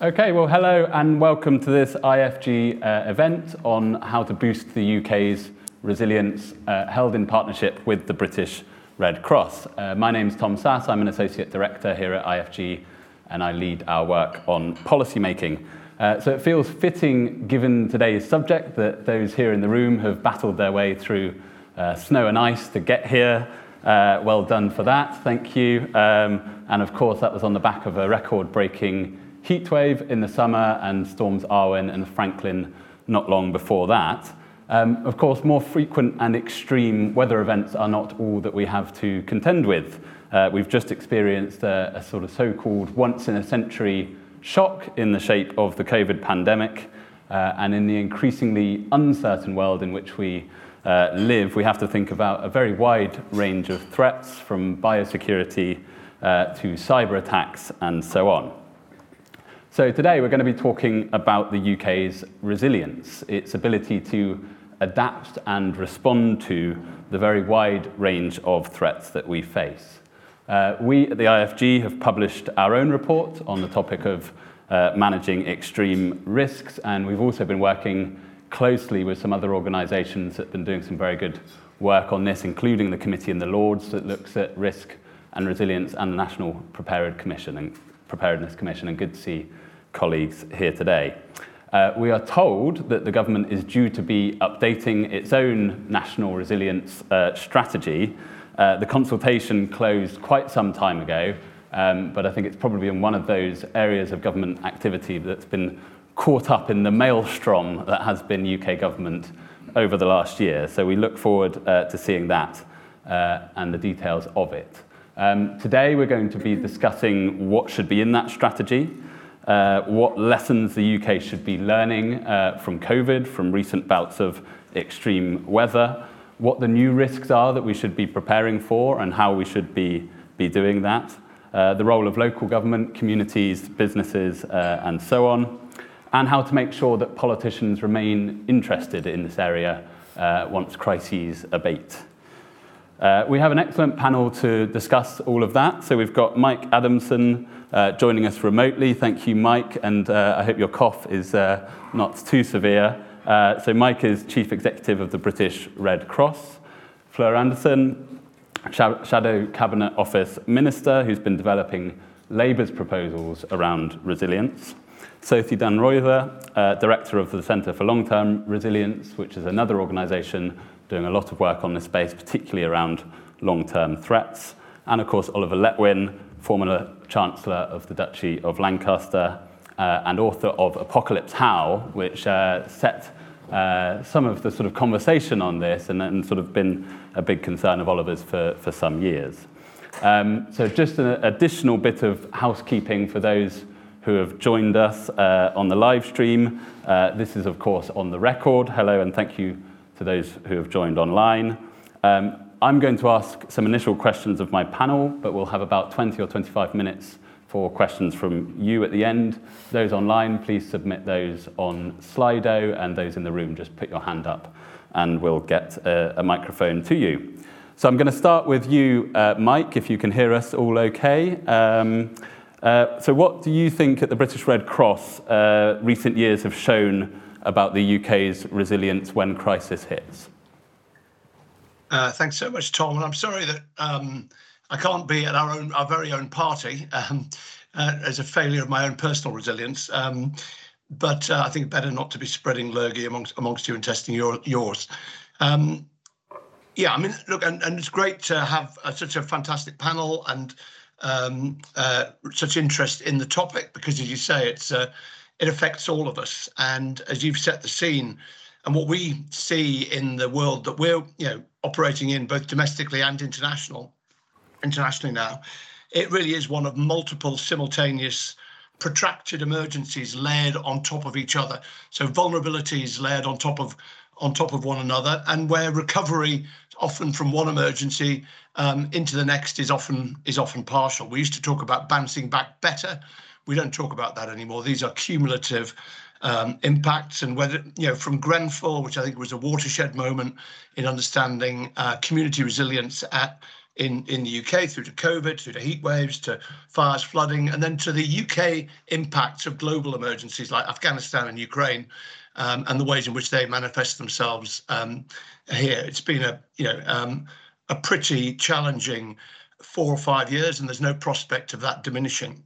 Okay, well, hello and welcome to this IFG uh, event on how to boost the UK's resilience, uh, held in partnership with the British Red Cross. Uh, my name is Tom Sasse. I'm an Associate Director here at IFG and I lead our work on policy making. Uh, so it feels fitting, given today's subject, that those here in the room have battled their way through uh, snow and ice to get here. Uh, well done for that, thank you. Um, and of course, that was on the back of a record breaking heatwave in the summer and storms Arwen and Franklin not long before that. Um, of course, more frequent and extreme weather events are not all that we have to contend with. Uh, we've just experienced a, a sort of so called once in a century shock in the shape of the COVID pandemic. Uh, and in the increasingly uncertain world in which we uh, live, we have to think about a very wide range of threats from biosecurity uh, to cyber attacks and so on. So today we're going to be talking about the UK's resilience, its ability to adapt and respond to the very wide range of threats that we face. Uh, we at the IFG have published our own report on the topic of uh, managing extreme risks, and we've also been working closely with some other organisations that have been doing some very good work on this, including the Committee in the Lords that looks at risk and resilience, and the National Prepared Commission and Preparedness Commission, and good to see colleagues here today. Uh, we are told that the government is due to be updating its own national resilience uh, strategy. Uh, the consultation closed quite some time ago, um, but I think it's probably in one of those areas of government activity that's been caught up in the maelstrom that has been UK government over the last year. So we look forward uh, to seeing that uh, and the details of it. Um, today we're going to be discussing what should be in that strategy, uh, what lessons the UK should be learning uh, from COVID, from recent bouts of extreme weather, what the new risks are that we should be preparing for, and how we should be, be doing that, uh, the role of local government, communities, businesses, uh, and so on, and how to make sure that politicians remain interested in this area uh, once crises abate. Uh, we have an excellent panel to discuss all of that. So we've got Mike Adamson, uh, joining us remotely. Thank you, Mike, and uh, I hope your cough is uh, not too severe. Uh, so, Mike is Chief Executive of the British Red Cross. Fleur Anderson, Shadow Cabinet Office Minister, who's been developing Labour's proposals around resilience. Sophie Dan uh, Director of the Centre for Long Term Resilience, which is another organisation doing a lot of work on this space, particularly around long term threats. And of course, Oliver Letwin, former Chancellor of the Duchy of Lancaster uh, and author of Apocalypse How, which uh, set uh, some of the sort of conversation on this and, and sort of been a big concern of Oliver's for, for some years. Um, so, just an additional bit of housekeeping for those who have joined us uh, on the live stream. Uh, this is, of course, on the record. Hello, and thank you to those who have joined online. Um, I'm going to ask some initial questions of my panel, but we'll have about 20 or 25 minutes for questions from you at the end. Those online, please submit those on Slido, and those in the room, just put your hand up and we'll get a, a microphone to you. So I'm going to start with you, uh, Mike, if you can hear us all okay. Um, uh, so, what do you think at the British Red Cross uh, recent years have shown about the UK's resilience when crisis hits? Uh, thanks so much, Tom. And I'm sorry that um, I can't be at our own, our very own party um, uh, as a failure of my own personal resilience. Um, but uh, I think better not to be spreading lurgy amongst amongst you and testing your, yours. Um, yeah, I mean, look, and, and it's great to have uh, such a fantastic panel and um, uh, such interest in the topic because, as you say, it's uh, it affects all of us. And as you've set the scene, and what we see in the world that we're you know operating in both domestically and international internationally now it really is one of multiple simultaneous protracted emergencies layered on top of each other so vulnerabilities layered on top of on top of one another and where recovery often from one emergency um, into the next is often is often partial we used to talk about bouncing back better we don't talk about that anymore these are cumulative um, impacts and whether, you know, from Grenfell, which I think was a watershed moment in understanding uh, community resilience at in, in the UK through to COVID, through to heat waves, to fires, flooding, and then to the UK impacts of global emergencies like Afghanistan and Ukraine, um, and the ways in which they manifest themselves um, here. It's been a you know um, a pretty challenging four or five years, and there's no prospect of that diminishing.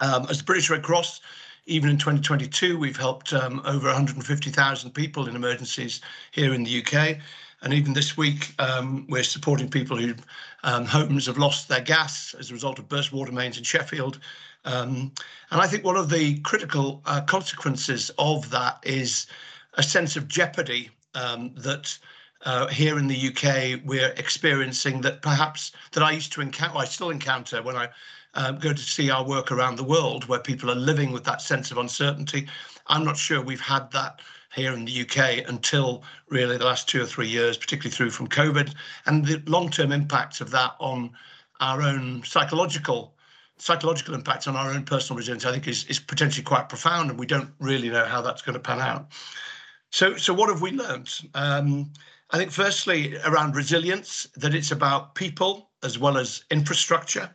Um, as the British Red Cross, even in 2022, we've helped um, over 150,000 people in emergencies here in the UK. And even this week, um, we're supporting people whose um, homes have lost their gas as a result of burst water mains in Sheffield. Um, and I think one of the critical uh, consequences of that is a sense of jeopardy um, that uh, here in the UK we're experiencing that perhaps that I used to encounter, I still encounter when I um, go to see our work around the world where people are living with that sense of uncertainty. I'm not sure we've had that here in the UK until really the last two or three years, particularly through from COVID, and the long-term impacts of that on our own psychological psychological impacts on our own personal resilience, I think, is is potentially quite profound, and we don't really know how that's going to pan out. So, so what have we learned? Um, I think, firstly, around resilience, that it's about people as well as infrastructure.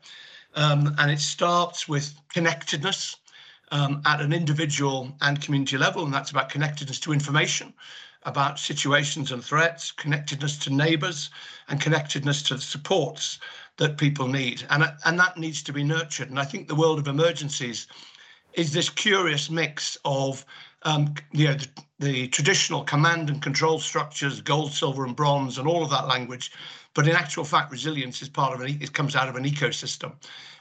Um, and it starts with connectedness um, at an individual and community level, and that's about connectedness to information, about situations and threats, connectedness to neighbours, and connectedness to the supports that people need. And, and that needs to be nurtured. And I think the world of emergencies is this curious mix of um, you know, the, the, traditional command and control structures, gold, silver, and bronze, and all of that language. But in actual fact, resilience is part of an, it comes out of an ecosystem.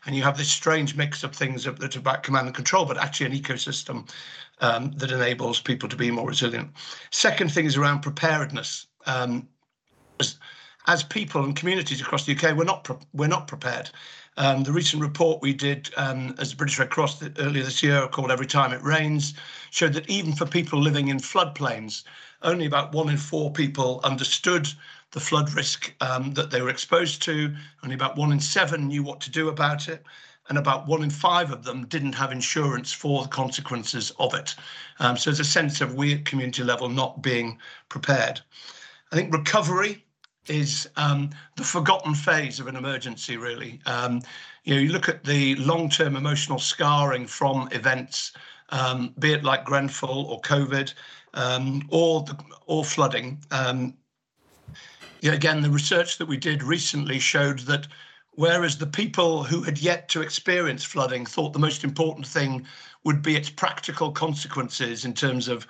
And you have this strange mix of things that's about command and control, but actually an ecosystem um, that enables people to be more resilient. Second thing is around preparedness. Um, as, as people and communities across the UK, we're not we're not prepared. Um, the recent report we did um, as the British Red Cross earlier this year, called Every Time It Rains, showed that even for people living in floodplains, only about one in four people understood the flood risk um, that they were exposed to. Only about one in seven knew what to do about it. And about one in five of them didn't have insurance for the consequences of it. Um, so there's a sense of we at community level not being prepared. I think recovery is um, the forgotten phase of an emergency, really. Um, you know, you look at the long-term emotional scarring from events, um, be it like Grenfell or COVID, um, or the, or flooding. Um, yeah, again, the research that we did recently showed that whereas the people who had yet to experience flooding thought the most important thing would be its practical consequences in terms of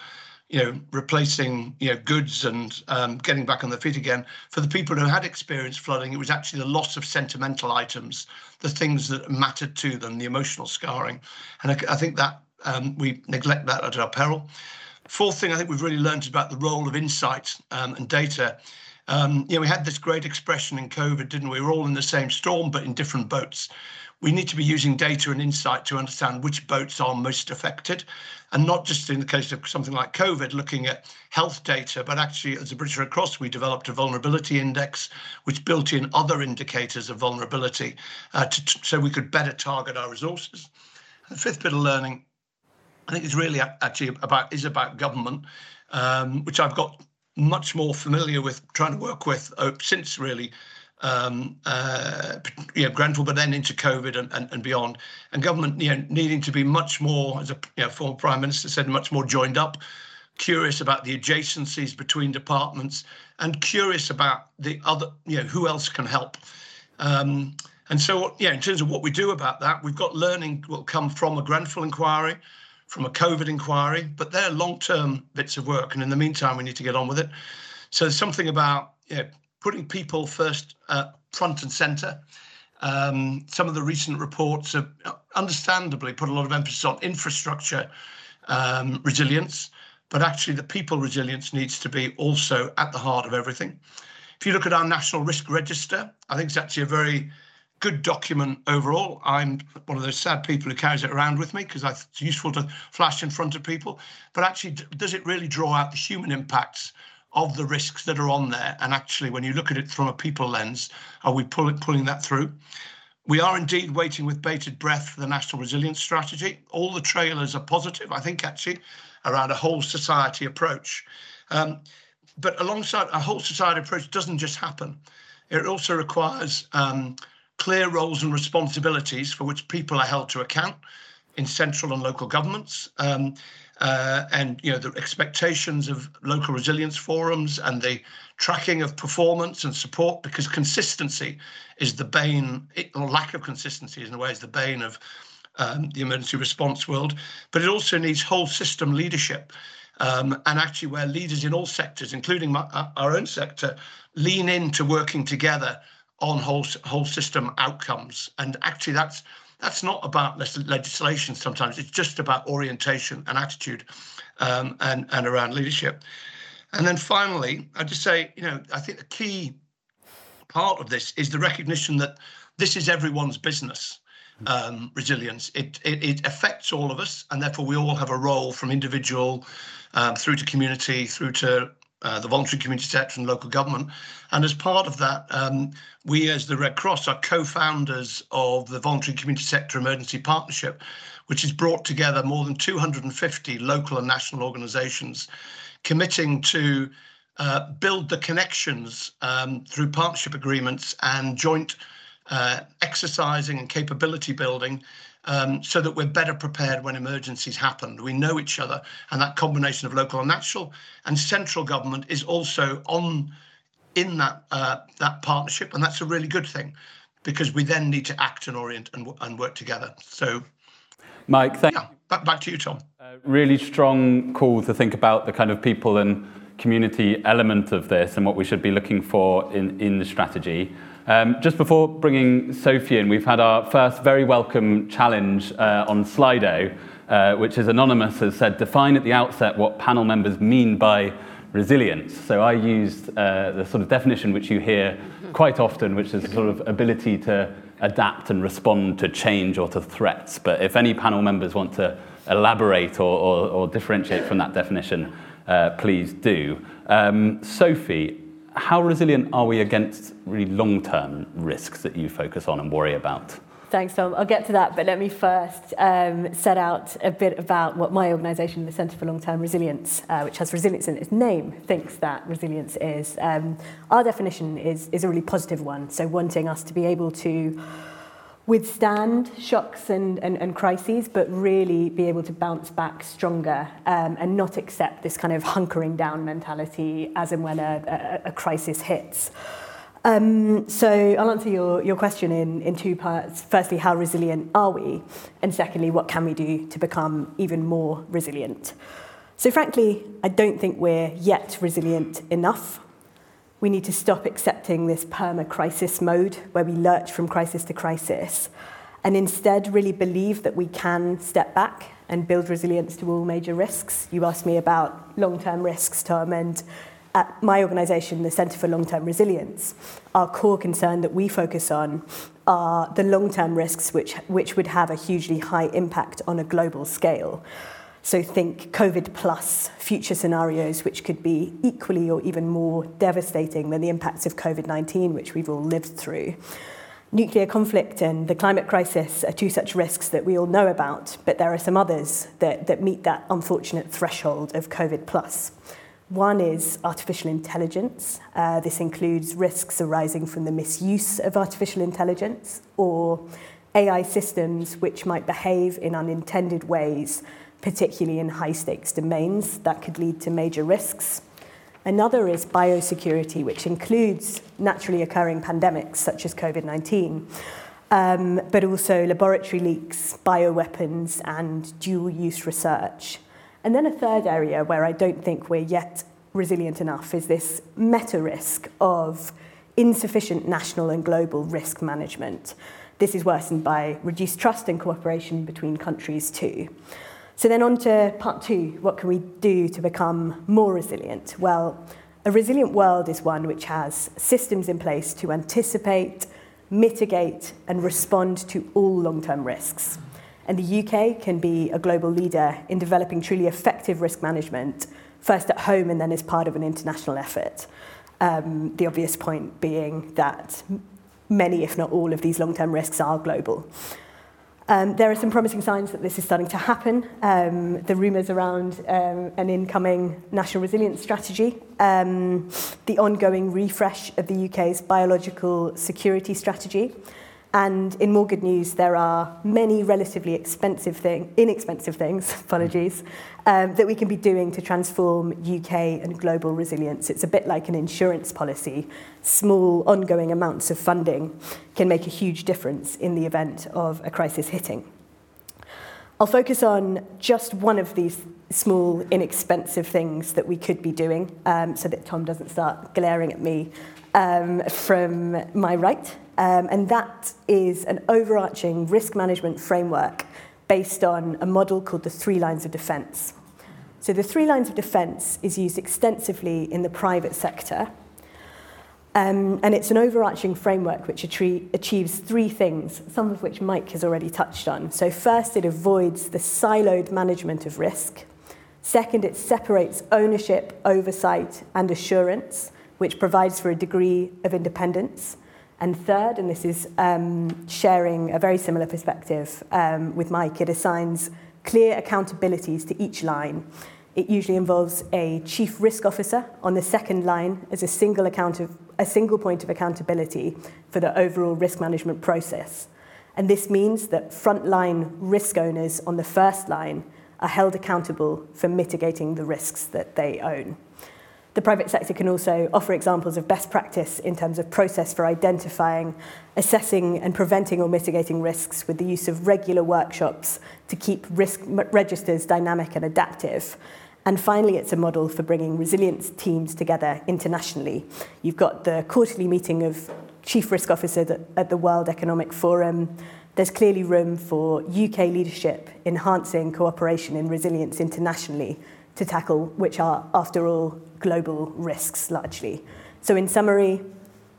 you know, replacing you know goods and um, getting back on their feet again. For the people who had experienced flooding, it was actually the loss of sentimental items, the things that mattered to them, the emotional scarring, and I, I think that um, we neglect that at our peril. Fourth thing I think we've really learned about the role of insight um, and data. Um, you know, we had this great expression in COVID, didn't we? We're all in the same storm, but in different boats we need to be using data and insight to understand which boats are most affected and not just in the case of something like COVID, looking at health data, but actually as a British Red Cross, we developed a vulnerability index, which built in other indicators of vulnerability uh, to, so we could better target our resources. The fifth bit of learning, I think is really actually about is about government, um, which I've got much more familiar with trying to work with uh, since really um, uh, you know, Grenfell, but then into COVID and, and, and beyond. And government, you know, needing to be much more, as a you know, former prime minister said, much more joined up, curious about the adjacencies between departments, and curious about the other, you know, who else can help. Um, and so, yeah, in terms of what we do about that, we've got learning will come from a Grenfell inquiry, from a COVID inquiry, but they're long-term bits of work. And in the meantime, we need to get on with it. So there's something about you know, putting people first uh, front and center. Um, some of the recent reports have understandably put a lot of emphasis on infrastructure um, resilience, but actually the people resilience needs to be also at the heart of everything. If you look at our national risk register, I think it's actually a very good document overall. I'm one of those sad people who carries it around with me because it's useful to flash in front of people. But actually, does it really draw out the human impacts of the risks that are on there. And actually, when you look at it from a people lens, are we pulling pulling that through? We are indeed waiting with bated breath for the National Resilience Strategy. All the trailers are positive, I think, actually, around a whole society approach. Um, but alongside a whole society approach doesn't just happen. It also requires um, clear roles and responsibilities for which people are held to account in central and local governments. Um, uh, and you know the expectations of local resilience forums and the tracking of performance and support because consistency is the bane or lack of consistency is in a way is the bane of um, the emergency response world. But it also needs whole system leadership um, and actually where leaders in all sectors including my, uh, our own sector lean into working together on whole whole system outcomes. And actually that's that's not about legislation sometimes it's just about orientation and attitude um, and and around leadership. And then finally I'd just say you know i think the key part of this is the recognition that this is everyone's business um, resilience. It, it, it affects all of us and therefore we all have a role from individual um, through to community through to uh, the voluntary community sector and local government. And as part of that, um, we as the Red Cross are co-founders of the Voluntary Community Sector Emergency Partnership, which has brought together more than 250 local and national organisations committing to uh, build the connections um, through partnership agreements and joint uh, exercising and capability building um, so that we're better prepared when emergencies happen. We know each other, and that combination of local and national and central government is also on in that uh, that partnership, and that's a really good thing because we then need to act and orient and, and work together. So, Mike, thank yeah, back, back to you, Tom. Uh, really strong call to think about the kind of people and community element of this and what we should be looking for in, in the strategy. Um, just before bringing Sophie in, we've had our first very welcome challenge uh, on Slido, uh, which is anonymous, has said, define at the outset what panel members mean by resilience. So I used uh, the sort of definition which you hear quite often, which is sort of ability to adapt and respond to change or to threats. But if any panel members want to elaborate or, or, or differentiate from that definition, uh, please do. Um, Sophie, how resilient are we against really long-term risks that you focus on and worry about? Thanks, Tom. I'll get to that, but let me first um, set out a bit about what my organisation, the Centre for Long-Term Resilience, uh, which has resilience in its name, thinks that resilience is. Um, our definition is, is a really positive one, so wanting us to be able to withstand shocks and, and, and crises, but really be able to bounce back stronger um, and not accept this kind of hunkering down mentality as and when a, a, a crisis hits. Um, so I'll answer your, your question in, in two parts. Firstly, how resilient are we? And secondly, what can we do to become even more resilient? So frankly, I don't think we're yet resilient enough we need to stop accepting this perma-crisis mode where we lurch from crisis to crisis and instead really believe that we can step back and build resilience to all major risks. You asked me about long-term risks, Tom, and at my organisation, the Centre for Long-Term Resilience, our core concern that we focus on are the long-term risks which, which would have a hugely high impact on a global scale. So think COVID plus future scenarios, which could be equally or even more devastating than the impacts of COVID-19, which we've all lived through. Nuclear conflict and the climate crisis are two such risks that we all know about, but there are some others that, that meet that unfortunate threshold of COVID plus. One is artificial intelligence. Uh, this includes risks arising from the misuse of artificial intelligence or AI systems which might behave in unintended ways particularly in high stakes domains that could lead to major risks. Another is biosecurity, which includes naturally occurring pandemics such as COVID 19, um, but also laboratory leaks, bioweapons, and dual use research. And then a third area where I don't think we're yet resilient enough is this meta risk of insufficient national and global risk management. This is worsened by reduced trust and cooperation between countries, too. So then on to part two, what can we do to become more resilient? Well, a resilient world is one which has systems in place to anticipate, mitigate and respond to all long-term risks. And the UK can be a global leader in developing truly effective risk management, first at home and then as part of an international effort. Um, the obvious point being that many, if not all, of these long-term risks are global. Um, there are some promising signs that this is starting to happen. Um, the rumours around um, an incoming national resilience strategy, um, the ongoing refresh of the UK's biological security strategy, and in more good news, there are many relatively expensive thing, inexpensive things, apologies, um, that we can be doing to transform UK and global resilience. It's a bit like an insurance policy. Small ongoing amounts of funding can make a huge difference in the event of a crisis hitting. I'll focus on just one of these small, inexpensive things that we could be doing um, so that Tom doesn't start glaring at me um, from my right. Um, and that is an overarching risk management framework based on a model called the three lines of defense. So the three lines of defense is used extensively in the private sector. Um, and it's an overarching framework which achieves three things, some of which Mike has already touched on. So, first, it avoids the siloed management of risk. Second, it separates ownership, oversight, and assurance, which provides for a degree of independence. And third, and this is um, sharing a very similar perspective um, with Mike, it assigns clear accountabilities to each line. It usually involves a chief risk officer on the second line as a single, account of, a single point of accountability for the overall risk management process. And this means that frontline risk owners on the first line are held accountable for mitigating the risks that they own. The private sector can also offer examples of best practice in terms of process for identifying, assessing, and preventing or mitigating risks with the use of regular workshops to keep risk registers dynamic and adaptive. And finally, it's a model for bringing resilience teams together internationally. You've got the quarterly meeting of chief risk officers at the World Economic Forum. There's clearly room for UK leadership enhancing cooperation in resilience internationally to tackle, which are, after all, global risks largely. So, in summary,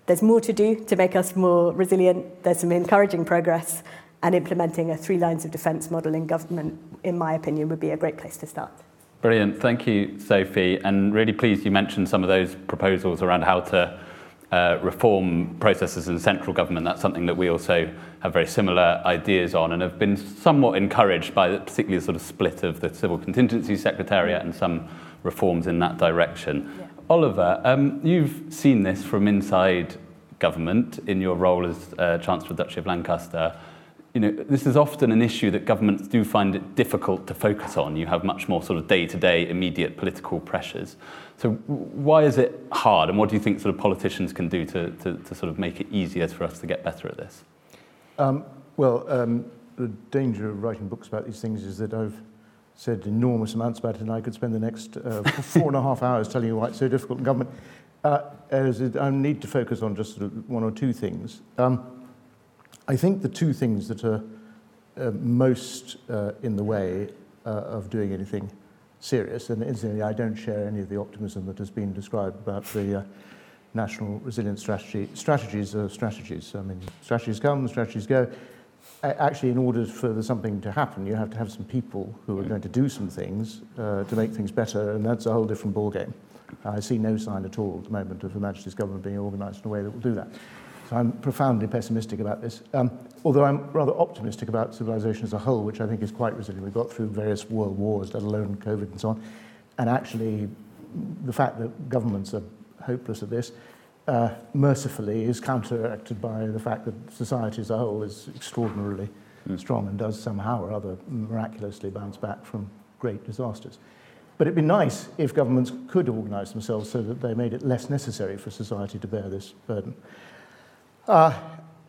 there's more to do to make us more resilient. There's some encouraging progress, and implementing a three lines of defence model in government, in my opinion, would be a great place to start. Brilliant. Thank you, Sophie. And really pleased you mentioned some of those proposals around how to uh, reform processes in central government. That's something that we also have very similar ideas on and have been somewhat encouraged by the, particularly the sort of split of the Civil Contingency Secretariat and some reforms in that direction. Yeah. Oliver, um, you've seen this from inside government in your role as uh, Chancellor of the Duchy of Lancaster. You know, this is often an issue that governments do find it difficult to focus on. You have much more sort of day-to-day immediate political pressures. So why is it hard and what do you think sort of politicians can do to, to, to sort of make it easier for us to get better at this? Um, well, um, the danger of writing books about these things is that I've said enormous amounts about it and I could spend the next uh, four and a half hours telling you why it's so difficult in government. Uh, I need to focus on just one or two things. Um, I think the two things that are uh, most uh, in the way uh, of doing anything serious. And incidentally, I don't share any of the optimism that has been described about the uh, national resilience strategy. Strategies are strategies. I mean, strategies come, strategies go. Actually, in order for something to happen, you have to have some people who are going to do some things uh, to make things better, and that's a whole different ballgame. I see no sign at all at the moment of Her Majesty's government being organised in a way that will do that. So I'm profoundly pessimistic about this. Um, although I'm rather optimistic about civilization as a whole, which I think is quite resilient. We've got through various world wars, let alone COVID and so on. And actually, the fact that governments are hopeless at this, uh, mercifully, is counteracted by the fact that society as a whole is extraordinarily mm. strong and does somehow or other miraculously bounce back from great disasters. But it'd be nice if governments could organise themselves so that they made it less necessary for society to bear this burden. Uh,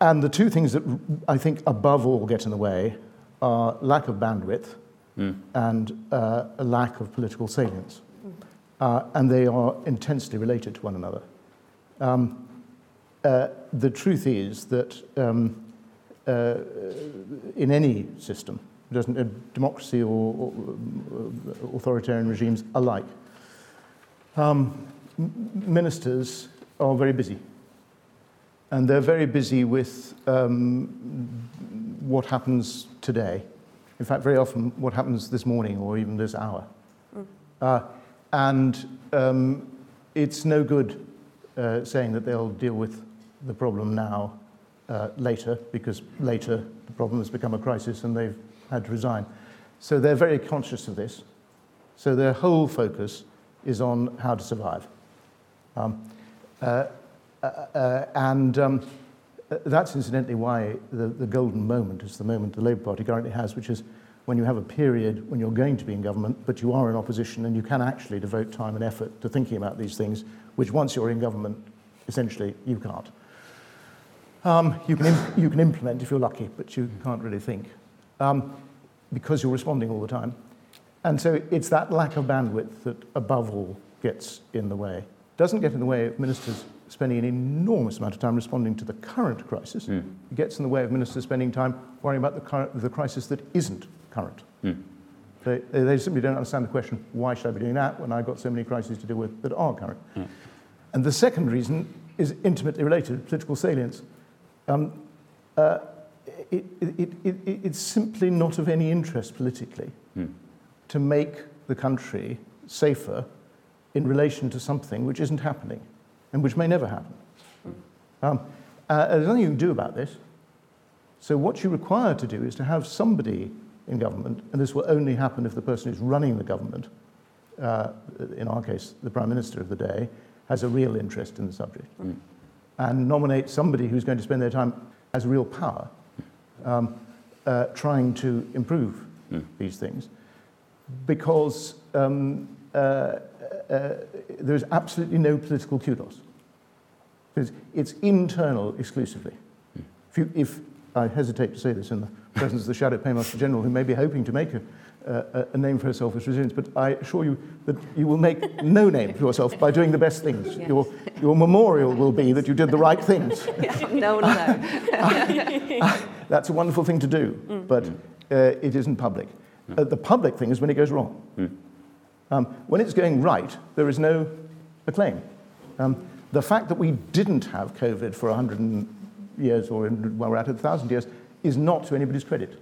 and the two things that I think above all get in the way are lack of bandwidth mm. and uh, a lack of political salience. Uh, and they are intensely related to one another. Um, uh, the truth is that um, uh, in any system, doesn't, uh, democracy or, or, authoritarian regimes alike, um, ministers are very busy and they're very busy with um, what happens today. In fact, very often what happens this morning or even this hour. Mm. Uh, and um, it's no good uh, saying that they'll deal with the problem now uh, later because later the problem has become a crisis and they've had to resign. So they're very conscious of this. So their whole focus is on how to survive. Um, uh, uh, uh and um, that's incidentally why the, the golden moment is the moment the Labour Party currently has, which is when you have a period when you're going to be in government, but you are in opposition and you can actually devote time and effort to thinking about these things, which once you're in government, essentially you can't. Um, you, can you can implement if you're lucky, but you can't really think um, because you're responding all the time. And so it's that lack of bandwidth that, above all, gets in the way. Doesn't get in the way of ministers spending an enormous amount of time responding to the current crisis. Mm. It gets in the way of ministers spending time worrying about the, current, the crisis that isn't current. Mm. They, they, simply don't understand the question, why should I be doing that when I've got so many crises to deal with that are current? Mm. And the second reason is intimately related, political salience. Um, uh, it, it, it, it's simply not of any interest politically mm. to make the country safer in relation to something which isn't happening and which may never happen. Hmm. Um, uh, there's nothing you can do about this. So, what you require to do is to have somebody in government, and this will only happen if the person who's running the government, uh, in our case, the Prime Minister of the day, has a real interest in the subject, mm. and nominate somebody who's going to spend their time as real power um, uh, trying to improve mm. these things. Because um, uh, uh, there's absolutely no political kudos. Because it's internal exclusively. Mm. If, you, if I hesitate to say this in the presence of the Shadow Paymaster General, who may be hoping to make a, uh, a name for herself as resilience, but I assure you that you will make no name for yourself by doing the best things. Yes. Your, your memorial will be that you did the right things. no one know. that's a wonderful thing to do, mm. but uh, it isn't public. Mm. Uh, the public thing is when it goes wrong. Mm. Um, when it's going right, there is no acclaim. Um, the fact that we didn't have COVID for 100 years, or well, we're at 1,000 years, is not to anybody's credit.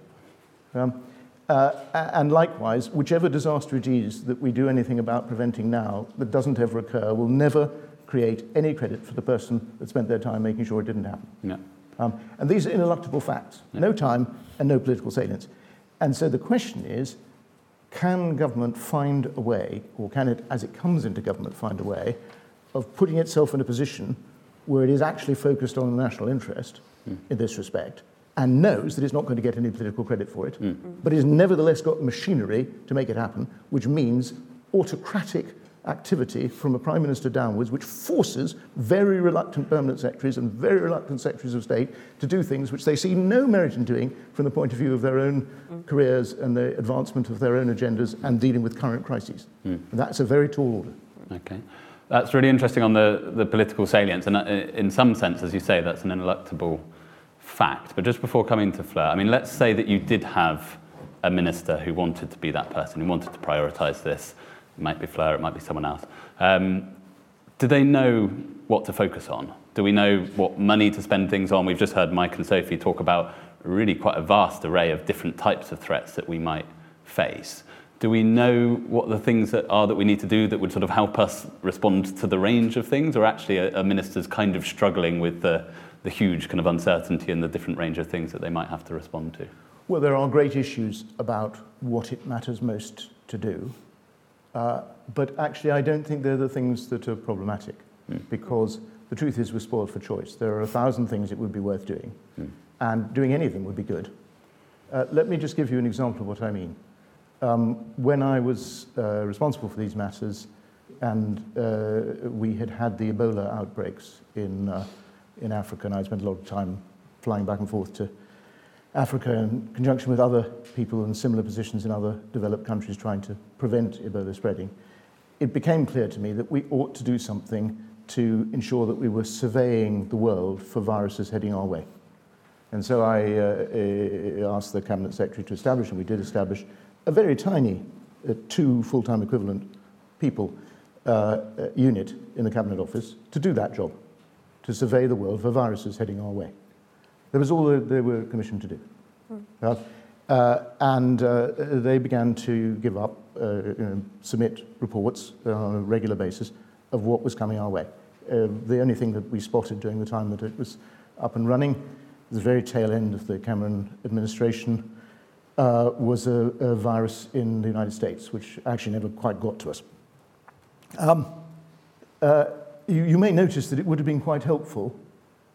Um, uh, and likewise, whichever disaster it is that we do anything about preventing now that doesn't ever occur will never create any credit for the person that spent their time making sure it didn't happen. No. Um, and these are ineluctable facts. No. no time and no political salience. And so the question is, can government find a way, or can it, as it comes into government, find a way of putting itself in a position where it is actually focused on the national interest mm. in this respect, and knows that it's not going to get any political credit for it, mm. but has nevertheless got the machinery to make it happen, which means autocratic activity from a prime minister downwards, which forces very reluctant permanent secretaries and very reluctant secretaries of state to do things which they see no merit in doing from the point of view of their own mm. careers and the advancement of their own agendas and dealing with current crises. Mm. That's a very tall order. Okay. That's really interesting on the, the political salience, and uh, in some sense, as you say, that's an ineluctable fact. But just before coming to Fleur, I mean, let's say that you did have a minister who wanted to be that person, who wanted to prioritise this. It might be Fleur, it might be someone else. Um, do they know what to focus on? Do we know what money to spend things on? We've just heard Mike and Sophie talk about really quite a vast array of different types of threats that we might face. Do we know what the things that are that we need to do that would sort of help us respond to the range of things, or actually a, a minister's kind of struggling with the the huge kind of uncertainty and the different range of things that they might have to respond to? Well, there are great issues about what it matters most to do. Uh, but actually, I don't think they're the things that are problematic mm. because the truth is we're spoiled for choice. There are a thousand things it would be worth doing, mm. and doing any of them would be good. Uh, let me just give you an example of what I mean. Um, when I was uh, responsible for these matters, and uh, we had had the Ebola outbreaks in uh, in Africa, and I spent a lot of time flying back and forth to Africa in conjunction with other people in similar positions in other developed countries trying to prevent Ebola spreading. It became clear to me that we ought to do something to ensure that we were surveying the world for viruses heading our way. And so I uh, uh asked the Cabinet Secretary to establish, and we did establish, a very tiny uh, two full time equivalent people uh, uh, unit in the Cabinet Office to do that job to survey the world for viruses heading our way. That was all they were commissioned to do. Mm. Uh, and uh, they began to give up, uh, you know, submit reports on a regular basis of what was coming our way. Uh, the only thing that we spotted during the time that it was up and running the very tail end of the Cameron administration, uh, was a, a, virus in the United States, which actually never quite got to us. Um, uh, you, you, may notice that it would have been quite helpful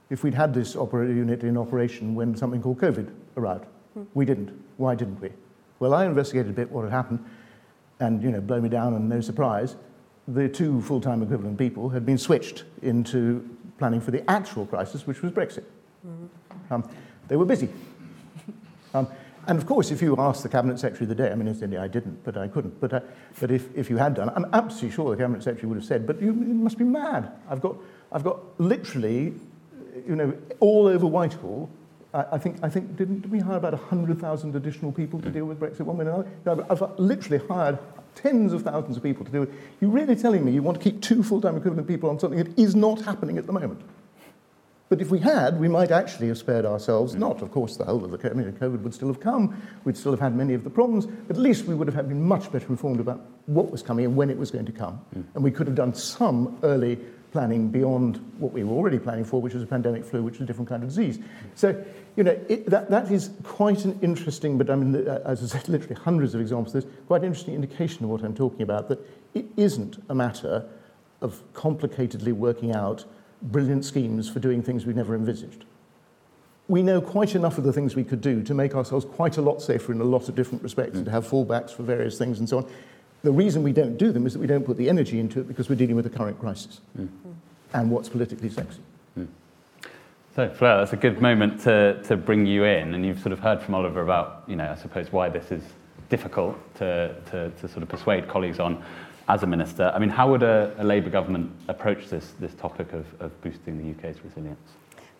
if we'd had this operator unit in operation when something called COVID arrived. Mm. We didn't. Why didn't we? Well, I investigated a bit what had happened, and you know, blow me down, and no surprise, the two full-time equivalent people had been switched into planning for the actual crisis, which was Brexit. Mm. Um, they were busy. Um, and of course, if you asked the Cabinet Secretary the day, I mean, incidentally, I didn't, but I couldn't, but, uh, but if, if you had done, I'm absolutely sure the Cabinet Secretary would have said, but you, you must be mad. I've got, I've got literally, you know, all over Whitehall, I, I think, I think didn't we hire about 100,000 additional people to deal with Brexit one way or another? No, I've literally hired tens of thousands of people to do it. You're really telling me you want to keep two full-time equivalent people on something that is not happening at the moment? But if we had, we might actually have spared ourselves, not, of course, the whole of the COVID, I mean, COVID would still have come, we'd still have had many of the problems, but at least we would have been much better informed about what was coming and when it was going to come. Mm. And we could have done some early planning beyond what we were already planning for, which was a pandemic flu, which is a different kind of disease. So, you know, it, that, that is quite an interesting, but I mean, uh, as I said, literally hundreds of examples, there's quite an interesting indication of what I'm talking about, that it isn't a matter of complicatedly working out brilliant schemes for doing things we never envisaged. We know quite enough of the things we could do to make ourselves quite a lot safer in a lot of different respects mm. and to have fallbacks for various things and so on. The reason we don't do them is that we don't put the energy into it because we're dealing with the current crisis mm. and what's politically sexy. So, Fleur, that's a good moment to, to bring you in. And you've sort of heard from Oliver about, you know, I suppose why this is difficult to, to, to sort of persuade colleagues on as a minister. I mean, how would a, a Labour government approach this, this topic of, of boosting the UK's resilience?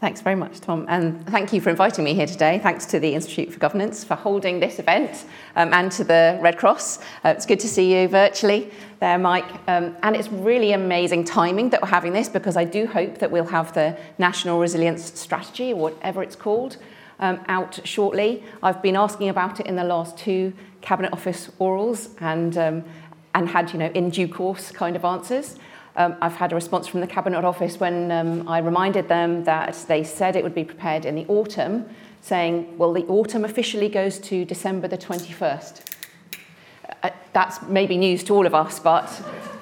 Thanks very much, Tom. And thank you for inviting me here today. Thanks to the Institute for Governance for holding this event um, and to the Red Cross. Uh, it's good to see you virtually there, Mike. Um, and it's really amazing timing that we're having this because I do hope that we'll have the National Resilience Strategy, whatever it's called, um, out shortly. I've been asking about it in the last two Cabinet Office orals, and um, and had, you know, in due course kind of answers. Um, I've had a response from the Cabinet Office when um, I reminded them that they said it would be prepared in the autumn, saying, well, the autumn officially goes to December the 21st. Uh, that's maybe news to all of us, but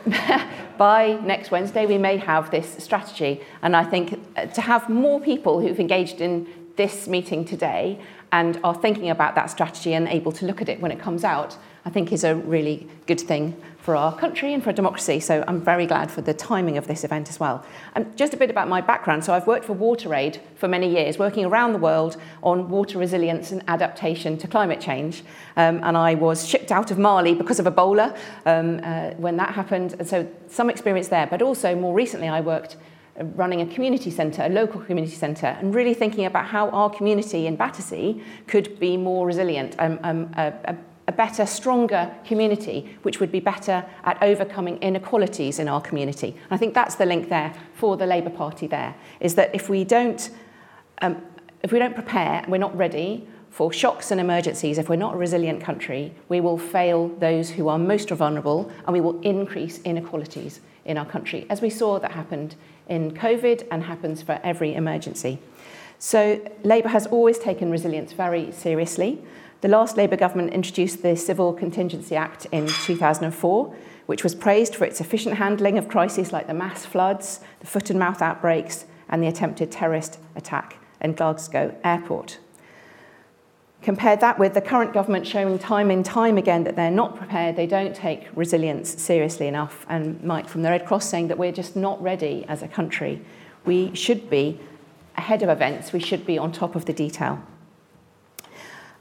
by next Wednesday, we may have this strategy. And I think uh, to have more people who've engaged in this meeting today and are thinking about that strategy and able to look at it when it comes out I think is a really good thing for our country and for democracy. So I'm very glad for the timing of this event as well. And just a bit about my background. So I've worked for WaterAid for many years, working around the world on water resilience and adaptation to climate change. Um, and I was shipped out of Mali because of Ebola um, uh, when that happened. And so some experience there. But also more recently, I worked uh, running a community centre, a local community centre, and really thinking about how our community in Battersea could be more resilient. Um, um, a better, stronger community, which would be better at overcoming inequalities in our community. And I think that's the link there for the Labour Party there, is that if we don't, um, if we don't prepare, we're not ready for shocks and emergencies, if we're not a resilient country, we will fail those who are most vulnerable and we will increase inequalities in our country, as we saw that happened in COVID and happens for every emergency. So Labour has always taken resilience very seriously. The last Labour government introduced the Civil Contingency Act in 2004, which was praised for its efficient handling of crises like the mass floods, the foot and mouth outbreaks, and the attempted terrorist attack in Glasgow Airport. Compare that with the current government showing time and time again that they're not prepared, they don't take resilience seriously enough, and Mike from the Red Cross saying that we're just not ready as a country. We should be ahead of events, we should be on top of the detail.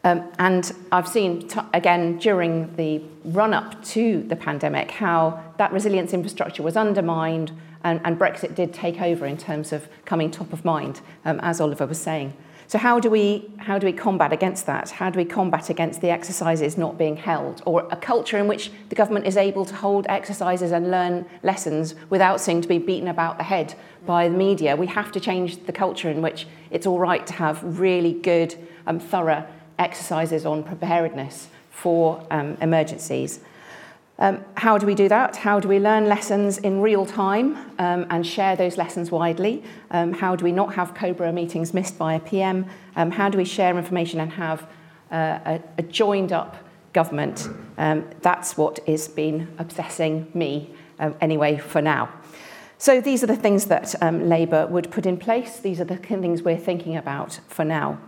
Um, and I've seen, t- again, during the run up to the pandemic, how that resilience infrastructure was undermined and, and Brexit did take over in terms of coming top of mind, um, as Oliver was saying. So, how do, we, how do we combat against that? How do we combat against the exercises not being held, or a culture in which the government is able to hold exercises and learn lessons without seeming to be beaten about the head by the media? We have to change the culture in which it's all right to have really good, um, thorough exercises on preparedness for um, emergencies. Um, how do we do that? How do we learn lessons in real time um, and share those lessons widely? Um, how do we not have COBRA meetings missed by a PM? Um, how do we share information and have uh, a, a joined up government? Um, that's what has been obsessing me um, anyway for now. So these are the things that um, Labour would put in place. These are the things we're thinking about for now.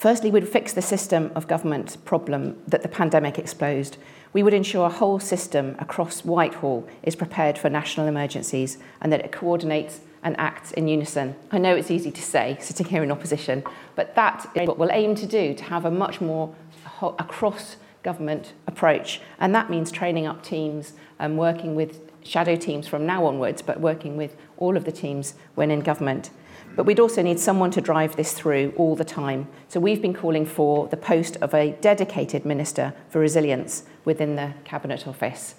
Firstly, we'd fix the system of government problem that the pandemic exposed. We would ensure a whole system across Whitehall is prepared for national emergencies and that it coordinates and acts in unison. I know it's easy to say, sitting here in opposition, but that is what we'll aim to do, to have a much more across government approach. And that means training up teams and working with shadow teams from now onwards, but working with all of the teams when in government. But we'd also need someone to drive this through all the time. So we've been calling for the post of a dedicated Minister for Resilience within the Cabinet Office.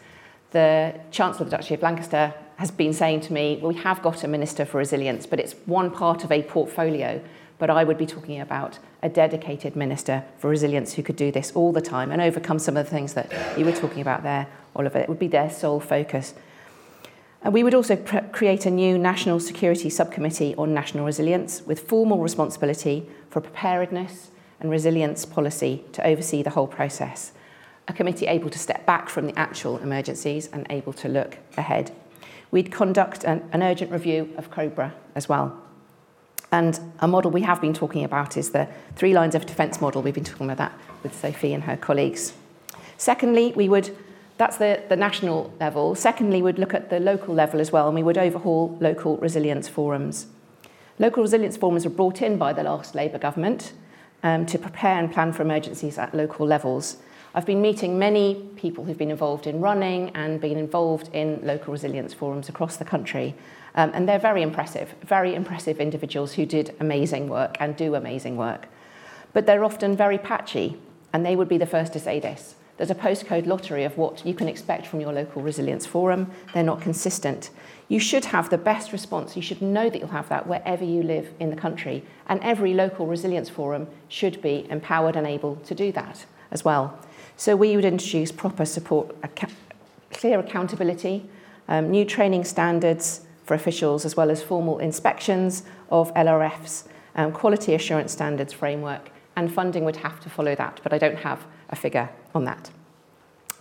The Chancellor of the Duchy of Lancaster has been saying to me, well, we have got a Minister for Resilience, but it's one part of a portfolio. But I would be talking about a dedicated Minister for Resilience who could do this all the time and overcome some of the things that you were talking about there, Oliver. It would be their sole focus. And we would also create a new National Security Subcommittee on National Resilience with formal responsibility for preparedness and resilience policy to oversee the whole process. A committee able to step back from the actual emergencies and able to look ahead. We'd conduct an, an urgent review of COBRA as well. And a model we have been talking about is the three lines of defence model. We've been talking about that with Sophie and her colleagues. Secondly, we would that's the, the national level. Secondly, we'd look at the local level as well, and we would overhaul local resilience forums. Local resilience forums were brought in by the last Labour government um, to prepare and plan for emergencies at local levels. I've been meeting many people who've been involved in running and been involved in local resilience forums across the country. Um, and they're very impressive, very impressive individuals who did amazing work and do amazing work. But they're often very patchy, and they would be the first to say this. There's a postcode lottery of what you can expect from your local resilience forum. They're not consistent. You should have the best response. You should know that you'll have that wherever you live in the country. And every local resilience forum should be empowered and able to do that as well. So we would introduce proper support, clear accountability, um, new training standards for officials, as well as formal inspections of LRFs, um, quality assurance standards framework, and funding would have to follow that, but I don't have a figure on that.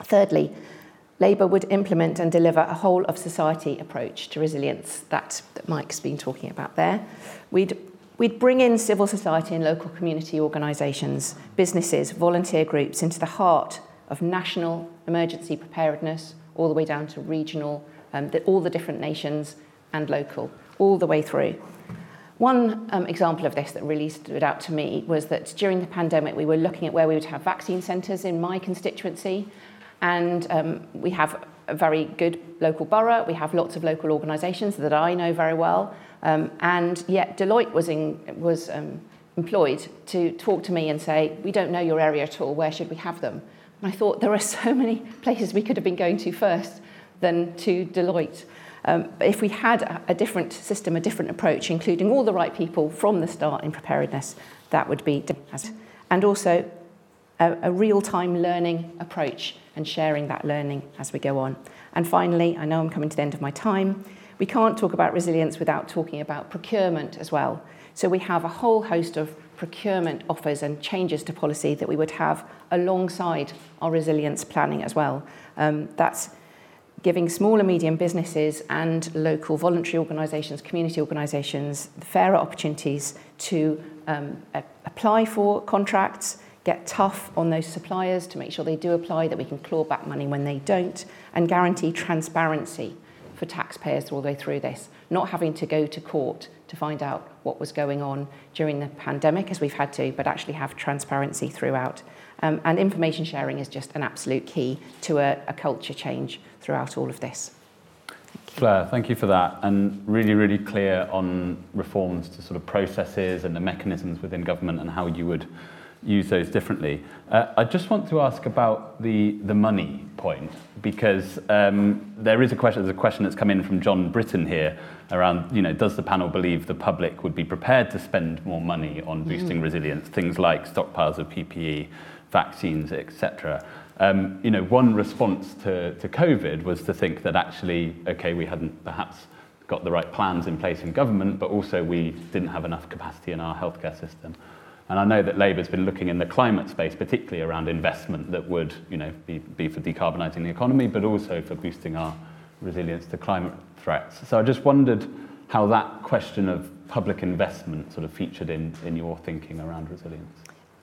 Thirdly, Labour would implement and deliver a whole of society approach to resilience that, that Mike's been talking about there. We'd, we'd bring in civil society and local community organisations, businesses, volunteer groups into the heart of national emergency preparedness, all the way down to regional, um, the, all the different nations and local, all the way through. One um, example of this that really stood out to me was that during the pandemic, we were looking at where we would have vaccine centres in my constituency. And um, we have a very good local borough. We have lots of local organisations that I know very well. Um, and yet Deloitte was, in, was um, employed to talk to me and say, we don't know your area at all. Where should we have them? And I thought there are so many places we could have been going to first than to Deloitte. Um, but if we had a, a different system, a different approach, including all the right people from the start in preparedness, that would be, and also a, a real-time learning approach and sharing that learning as we go on. And finally, I know I'm coming to the end of my time, we can't talk about resilience without talking about procurement as well. So we have a whole host of procurement offers and changes to policy that we would have alongside our resilience planning as well. Um, that's giving small and medium businesses and local voluntary organisations, community organisations, fairer opportunities to um, apply for contracts, get tough on those suppliers to make sure they do apply, that we can claw back money when they don't, and guarantee transparency for taxpayers all the way through this not having to go to court to find out what was going on during the pandemic, as we've had to, but actually have transparency throughout. Um, and information sharing is just an absolute key to a, a culture change throughout all of this. Claire, thank you for that, and really, really clear on reforms to sort of processes and the mechanisms within government and how you would use those differently. Uh, I just want to ask about the, the money point because um, there is a question, there's a question that's come in from John Britton here around, you know, does the panel believe the public would be prepared to spend more money on boosting mm. resilience, things like stockpiles of PPE, vaccines, etc. Um, you know, one response to, to COVID was to think that actually, okay, we hadn't perhaps got the right plans in place in government, but also we didn't have enough capacity in our healthcare system. And I know that Labour's been looking in the climate space, particularly around investment that would you know, be, be for decarbonising the economy, but also for boosting our resilience to climate threats. So I just wondered how that question of public investment sort of featured in, in your thinking around resilience.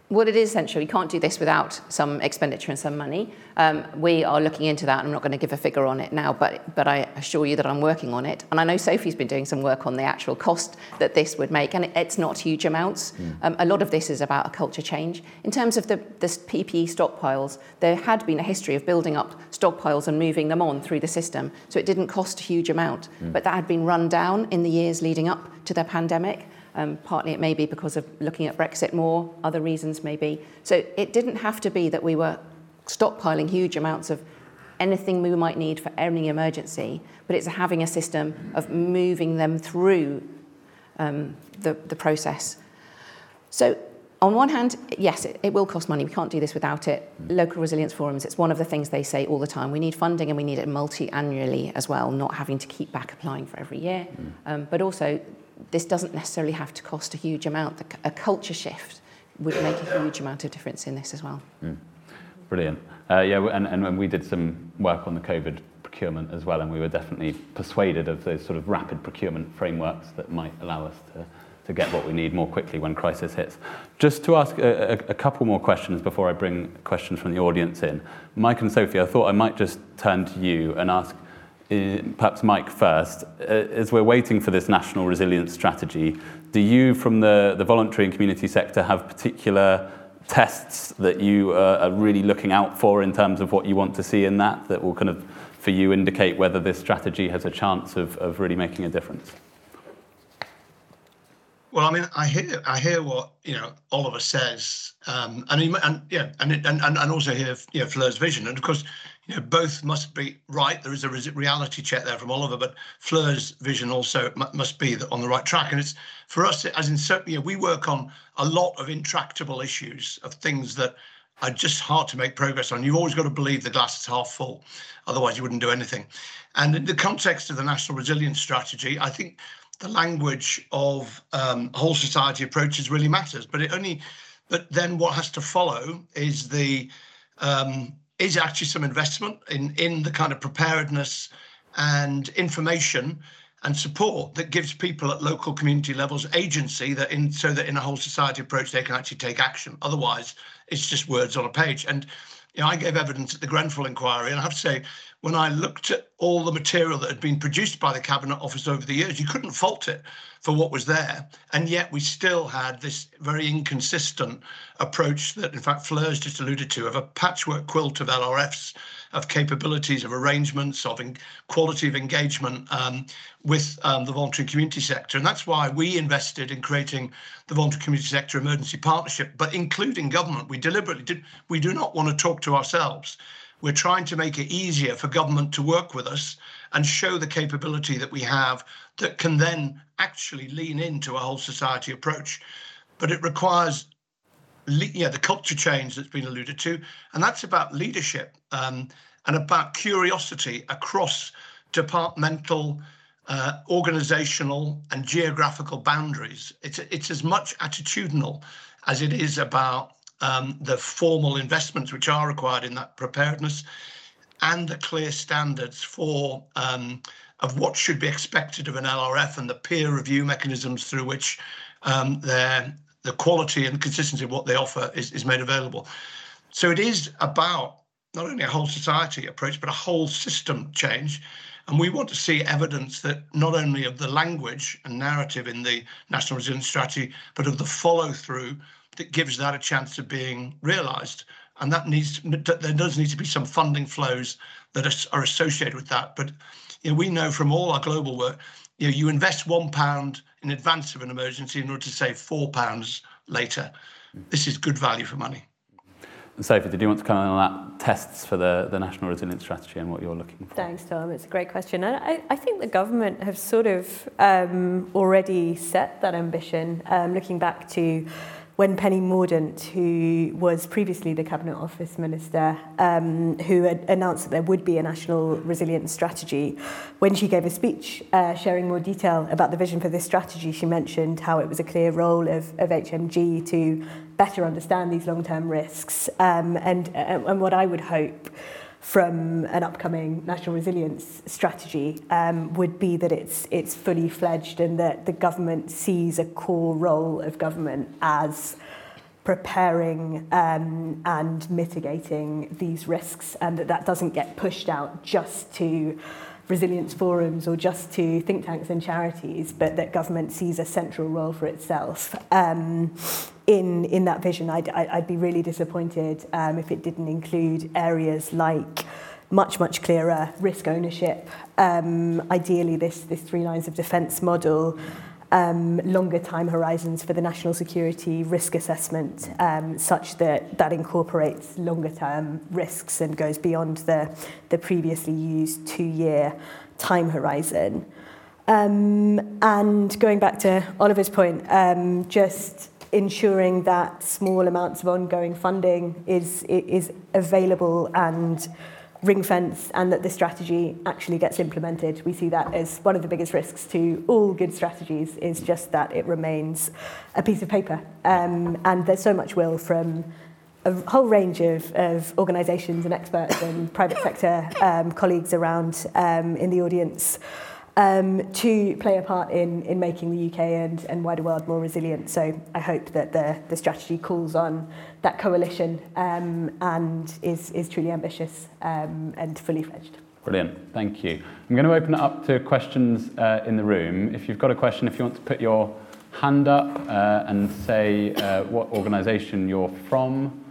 Well, it is essential. You can't do this without some expenditure and some money. Um, we are looking into that. I'm not going to give a figure on it now, but, but I assure you that I'm working on it. And I know Sophie's been doing some work on the actual cost that this would make, and it, it's not huge amounts. Mm. Um, a lot of this is about a culture change. In terms of the, the PPE stockpiles, there had been a history of building up stockpiles and moving them on through the system, so it didn't cost a huge amount. Mm. But that had been run down in the years leading up to the pandemic. Um, partly it may be because of looking at Brexit more, other reasons maybe. So it didn't have to be that we were stockpiling huge amounts of anything we might need for any emergency, but it's having a system of moving them through um, the, the process. So on one hand, yes, it, it will cost money. We can't do this without it. Local resilience forums, it's one of the things they say all the time. We need funding and we need it multi-annually as well, not having to keep back applying for every year. Um, but also this doesn't necessarily have to cost a huge amount. A culture shift would make a huge amount of difference in this as well. Mm. Brilliant. Uh, yeah, and, and we did some work on the COVID procurement as well, and we were definitely persuaded of those sort of rapid procurement frameworks that might allow us to, to get what we need more quickly when crisis hits. Just to ask a, a, a couple more questions before I bring questions from the audience in. Mike and Sophie, I thought I might just turn to you and ask perhaps Mike first, uh, as we're waiting for this national resilience strategy, do you from the, the voluntary and community sector have particular tests that you uh, are really looking out for in terms of what you want to see in that, that will kind of, for you, indicate whether this strategy has a chance of, of really making a difference? Well, I mean, I hear I hear what you know Oliver says, um, and, he, and yeah, and, and and also hear you know Fleur's vision, and of course, you know, both must be right. There is a reality check there from Oliver, but Fleur's vision also must be that on the right track. And it's for us, as in certainly, you know, we work on a lot of intractable issues of things that are just hard to make progress on. You've always got to believe the glass is half full, otherwise you wouldn't do anything. And in the context of the National Resilience Strategy, I think the language of um, whole society approaches really matters. But it only, but then what has to follow is the um, is actually some investment in in the kind of preparedness and information and support that gives people at local community levels agency that in so that in a whole society approach they can actually take action. Otherwise it's just words on a page. And you know i gave evidence at the grenfell inquiry and i have to say when I looked at all the material that had been produced by the Cabinet Office over the years, you couldn't fault it for what was there. And yet we still had this very inconsistent approach that, in fact, Fleur's just alluded to of a patchwork quilt of LRFs, of capabilities, of arrangements, of quality of engagement um, with um, the voluntary community sector. And that's why we invested in creating the voluntary community sector emergency partnership, but including government. We deliberately did, we do not want to talk to ourselves we're trying to make it easier for government to work with us and show the capability that we have that can then actually lean into a whole society approach. But it requires yeah, the culture change that's been alluded to, and that's about leadership um, and about curiosity across departmental, uh, organizational, and geographical boundaries. It's it's as much attitudinal as it is about um, the formal investments which are required in that preparedness, and the clear standards for um, of what should be expected of an LRF and the peer review mechanisms through which um, their the quality and consistency of what they offer is, is made available. So it is about not only a whole society approach, but a whole system change. And we want to see evidence that not only of the language and narrative in the National Resilience Strategy, but of the follow through that gives that a chance of being realised. And that needs there does need to be some funding flows that are, are associated with that. But you know, we know from all our global work, you know, you invest one pound in advance of an emergency in order to save four pounds later. This is good value for money. Sophie, did you want to comment on that tests for the, the National Resilience Strategy and what you're looking for? Thanks, Tom. It's a great question. And I, I think the government have sort of um, already set that ambition, um, looking back to when Penny Mordaunt, who was previously the Cabinet Office Minister, um, who had announced that there would be a national resilience strategy, when she gave a speech uh, sharing more detail about the vision for this strategy, she mentioned how it was a clear role of, of HMG to better understand these long-term risks um, and, uh, and what I would hope from an upcoming national resilience strategy um, would be that it's it's fully fledged and that the government sees a core role of government as preparing um, and mitigating these risks and that that doesn't get pushed out just to resilience forums or just to think tanks and charities but that government sees a central role for itself. Um, in, in that vision, I'd, I'd be really disappointed um, if it didn't include areas like much, much clearer risk ownership, um, ideally this, this three lines of defence model, um, longer time horizons for the national security risk assessment, um, such that that incorporates longer term risks and goes beyond the, the previously used two year time horizon. Um, and going back to Oliver's point, um, just ensuring that small amounts of ongoing funding is, is available and ring fence and that the strategy actually gets implemented. We see that as one of the biggest risks to all good strategies is just that it remains a piece of paper. Um, and there's so much will from a whole range of, of organisations and experts and private sector um, colleagues around um, in the audience. Um, to play a part in, in making the UK and, and wider world more resilient. So I hope that the, the strategy calls on that coalition um, and is, is truly ambitious um, and fully fledged. Brilliant, thank you. I'm going to open it up to questions uh, in the room. If you've got a question, if you want to put your hand up uh, and say uh, what organisation you're from.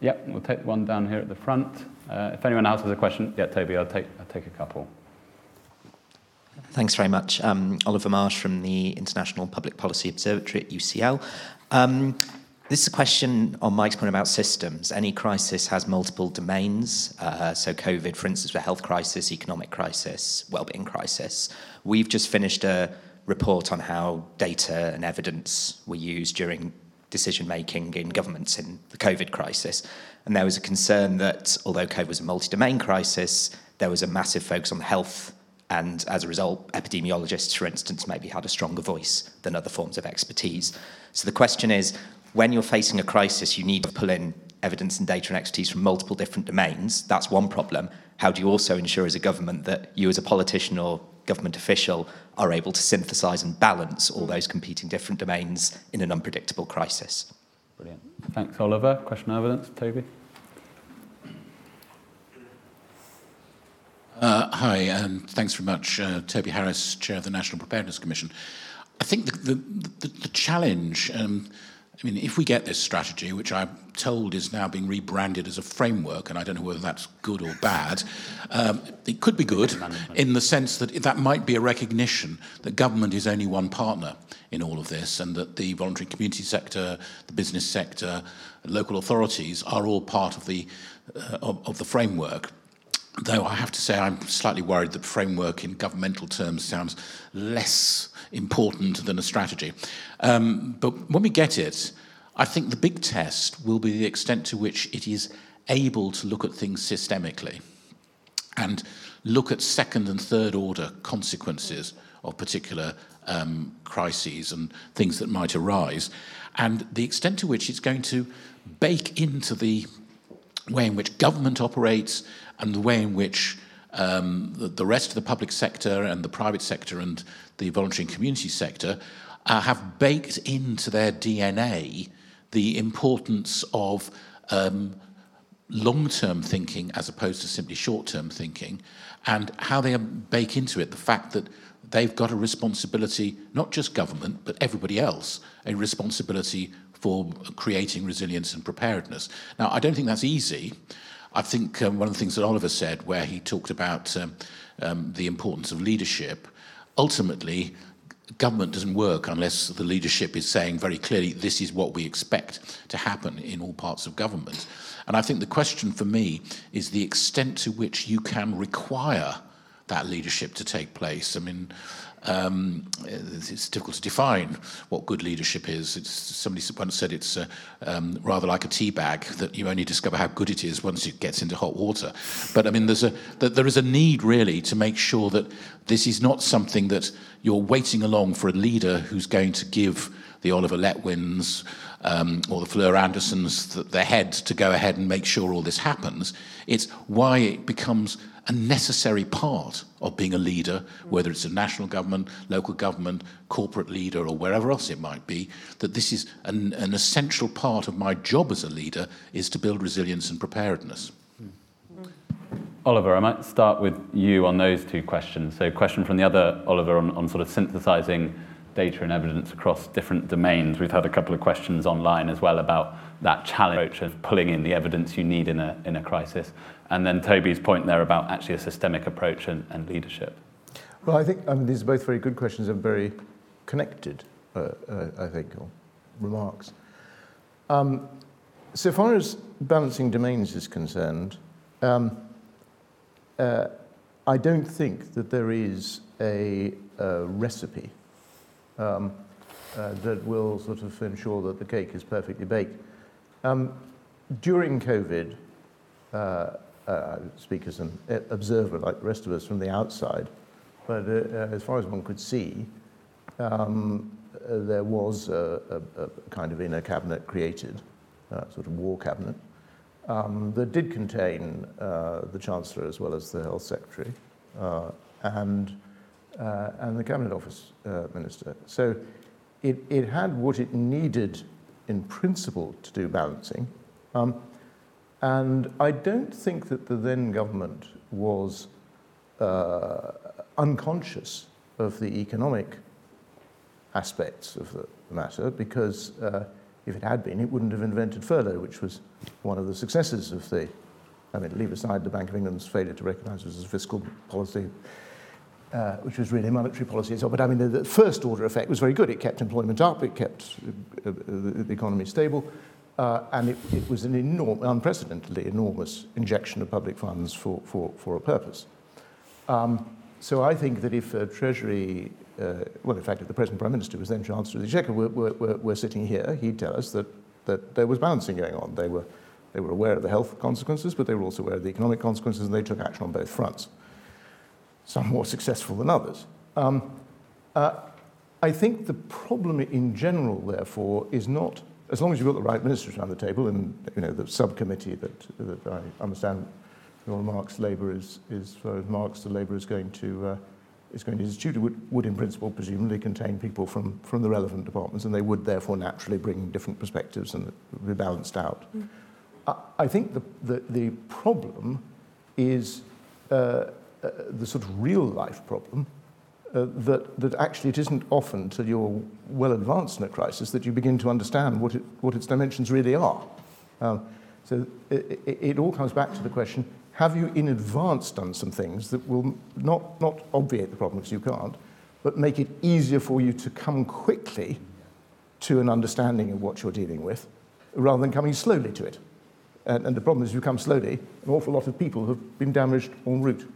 Yep, we'll take one down here at the front. Uh, if anyone else has a question, yeah, Toby, I'll take, I'll take a couple. Thanks very much. Um, Oliver Marsh from the International Public Policy Observatory at UCL. Um, this is a question on Mike's point about systems. Any crisis has multiple domains. Uh, so, COVID, for instance, a health crisis, economic crisis, well-being crisis. We've just finished a report on how data and evidence were used during decision making in governments in the COVID crisis. And there was a concern that although COVID was a multi domain crisis, there was a massive focus on health and as a result, epidemiologists, for instance, maybe had a stronger voice than other forms of expertise. So the question is when you're facing a crisis, you need to pull in evidence and data and expertise from multiple different domains. That's one problem. How do you also ensure as a government that you, as a politician or government official, are able to synthesize and balance all those competing different domains in an unpredictable crisis? Brilliant. Thanks, Oliver. Question evidence, Toby. Uh, hi, and thanks very much, uh, Toby Harris, Chair of the National Preparedness Commission. I think the, the, the, the challenge, um, I mean, if we get this strategy, which I'm told is now being rebranded as a framework, and I don't know whether that's good or bad, um, it could be good in the sense that that might be a recognition that government is only one partner in all of this, and that the voluntary community sector, the business sector, local authorities are all part of the, uh, of, of the framework though I have to say I'm slightly worried that framework in governmental terms sounds less important than a strategy. Um, but when we get it, I think the big test will be the extent to which it is able to look at things systemically and look at second and third order consequences of particular um, crises and things that might arise, and the extent to which it's going to bake into the way in which government operates and the way in which um, the, the, rest of the public sector and the private sector and the voluntary community sector uh, have baked into their DNA the importance of um, long term thinking as opposed to simply short term thinking, and how they bake into it the fact that they've got a responsibility, not just government, but everybody else, a responsibility for creating resilience and preparedness. Now, I don't think that's easy. I think um, one of the things that Oliver said, where he talked about um, um, the importance of leadership, ultimately, government doesn't work unless the leadership is saying very clearly, this is what we expect to happen in all parts of government. And I think the question for me is the extent to which you can require that leadership to take place. I mean, um, it's difficult to define what good leadership is. It's, somebody once said it's uh, um, rather like a tea bag that you only discover how good it is once it gets into hot water. But I mean, there's a there is a need really to make sure that this is not something that you're waiting along for a leader who's going to give the Oliver Letwins um, or the Fleur Andersons the, the head to go ahead and make sure all this happens. It's why it becomes a necessary part of being a leader, whether it's a national government, local government, corporate leader, or wherever else it might be, that this is an, an essential part of my job as a leader is to build resilience and preparedness. Oliver, I might start with you on those two questions. So, question from the other Oliver on, on sort of synthesizing data and evidence across different domains. We've had a couple of questions online as well about that challenge of pulling in the evidence you need in a, in a crisis. And then Toby's point there about actually a systemic approach and, and leadership. Well, I think I mean, these are both very good questions and very connected, uh, uh, I think, or remarks. Um, so far as balancing domains is concerned, um, uh, I don't think that there is a, a recipe um, uh, that will sort of ensure that the cake is perfectly baked. Um, during COVID, uh, uh, speak as an observer like the rest of us from the outside, but uh, as far as one could see, um, uh, there was a, a, a, kind of inner cabinet created, uh, sort of war cabinet, um, that did contain uh, the Chancellor as well as the Health Secretary uh, and, and the Cabinet Office Minister. So it, it had what it needed in principle to do balancing. Um, and I don't think that the then government was uh, unconscious of the economic aspects of the matter because uh, if it had been, it wouldn't have invented furlough, which was one of the successes of the, I mean, leave aside the Bank of England's failure to recognize it as a fiscal policy, uh, which was really monetary policy. So, but I mean, the, the, first order effect was very good. It kept employment up, it kept uh, uh the economy stable, uh, and it, it, was an enorm- unprecedentedly enormous injection of public funds for, for, for a purpose. Um, so I think that if uh, Treasury, uh, well, in fact, if the present Prime Minister was then Chancellor of the Exchequer, were, were, were sitting here, he'd tell us that, that there was balancing going on. They were, they were aware of the health consequences, but they were also aware of the economic consequences, and they took action on both fronts. Some more successful than others. Um, uh, I think the problem in general, therefore, is not as long as you've got the right ministers around the table and you know the subcommittee that, that I understand your remarks Labour is, is for remarks the Labour is going to uh, is going to institute would, would in principle presumably contain people from, from the relevant departments and they would therefore naturally bring different perspectives and be balanced out. Mm. I, I think the, the, the problem is uh, uh, the sort of real life problem uh, that, that actually it isn't often until you're well advanced in a crisis that you begin to understand what, it, what its dimensions really are. Um, so it, it, it all comes back to the question, have you in advance done some things that will not, not obviate the problem because you can't, but make it easier for you to come quickly to an understanding of what you're dealing with, rather than coming slowly to it. And, and the problem is, if you come slowly, an awful lot of people have been damaged en route.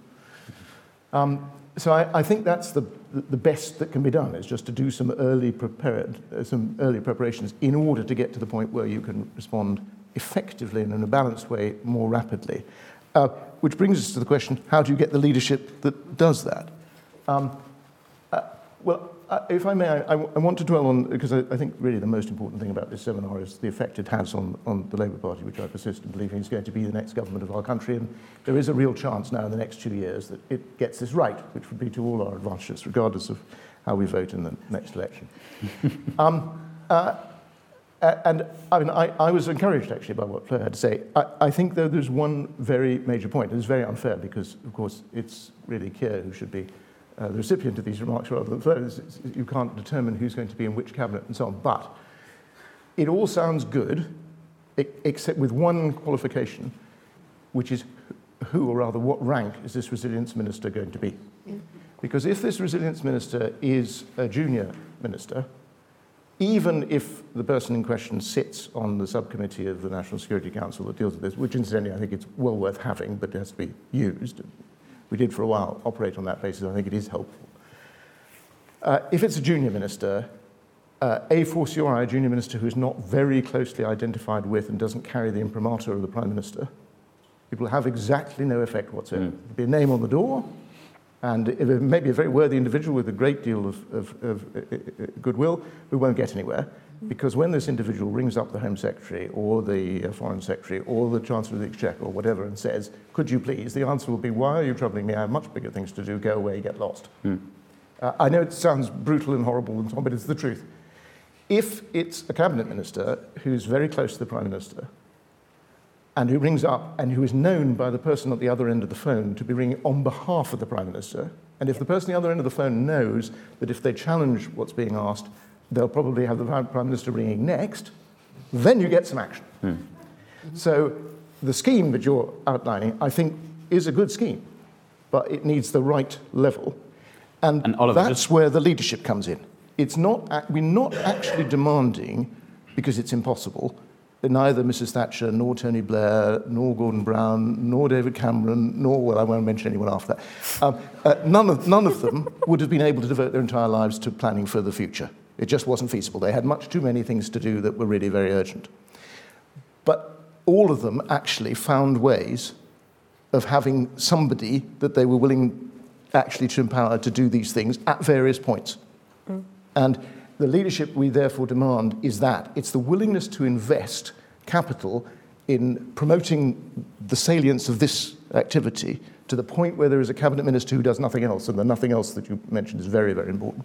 Um, so I, I, think that's the, the best that can be done is just to do some early prepared, uh, some early preparations in order to get to the point where you can respond effectively and in a balanced way more rapidly. Uh, which brings us to the question, how do you get the leadership that does that? Um, uh, well, uh, if I may, I, I, want to dwell on, because I, I, think really the most important thing about this seminar is the effect it has on, on the Labour Party, which I persist in believing is going to be the next government of our country. And there is a real chance now in the next two years that it gets this right, which would be to all our advantages, regardless of how we vote in the next election. um, uh, and I, mean, I, I, was encouraged actually by what Fleur had to say. I, I think, though, there's one very major point. It's very unfair because, of course, it's really Keir who should be uh, the recipient of these remarks rather than those. You can't determine who's going to be in which cabinet and so on. But it all sounds good, except with one qualification, which is who, or rather, what rank is this resilience minister going to be? Because if this resilience minister is a junior minister, even if the person in question sits on the subcommittee of the National Security Council that deals with this, which incidentally I think it's well worth having, but it has to be used, we did for a while operate on that basis. I think it is helpful. Uh, if it's a junior minister, uh, a fortiori, a junior minister who is not very closely identified with and doesn't carry the imprimatur of the Prime Minister, it will have exactly no effect whatsoever. Mm. There'll be a name on the door, and if it may be a very worthy individual with a great deal of, of, of uh, uh, uh goodwill, we won't get anywhere. Because when this individual rings up the Home Secretary or the uh, Foreign Secretary or the Chancellor of the Exchequer or whatever and says, Could you please? the answer will be, Why are you troubling me? I have much bigger things to do. Go away, get lost. Mm. Uh, I know it sounds brutal and horrible and so on, but it's the truth. If it's a cabinet minister who's very close to the Prime Minister and who rings up and who is known by the person at the other end of the phone to be ringing on behalf of the Prime Minister, and if the person at the other end of the phone knows that if they challenge what's being asked, they'll probably have the Prime Minister ringing next, then you get some action. Hmm. So the scheme that you're outlining, I think, is a good scheme, but it needs the right level. And, and Oliver, that's just... where the leadership comes in. It's not, we're not actually demanding, because it's impossible, that neither Mrs. Thatcher, nor Tony Blair, nor Gordon Brown, nor David Cameron, nor, well, I won't mention anyone after that, um, uh, none, of, none of them would have been able to devote their entire lives to planning for the future. It just wasn't feasible. They had much too many things to do that were really very urgent. But all of them actually found ways of having somebody that they were willing actually to empower to do these things at various points. Mm. And the leadership we therefore demand is that it's the willingness to invest capital in promoting the salience of this activity to the point where there is a cabinet minister who does nothing else, and the nothing else that you mentioned is very, very important.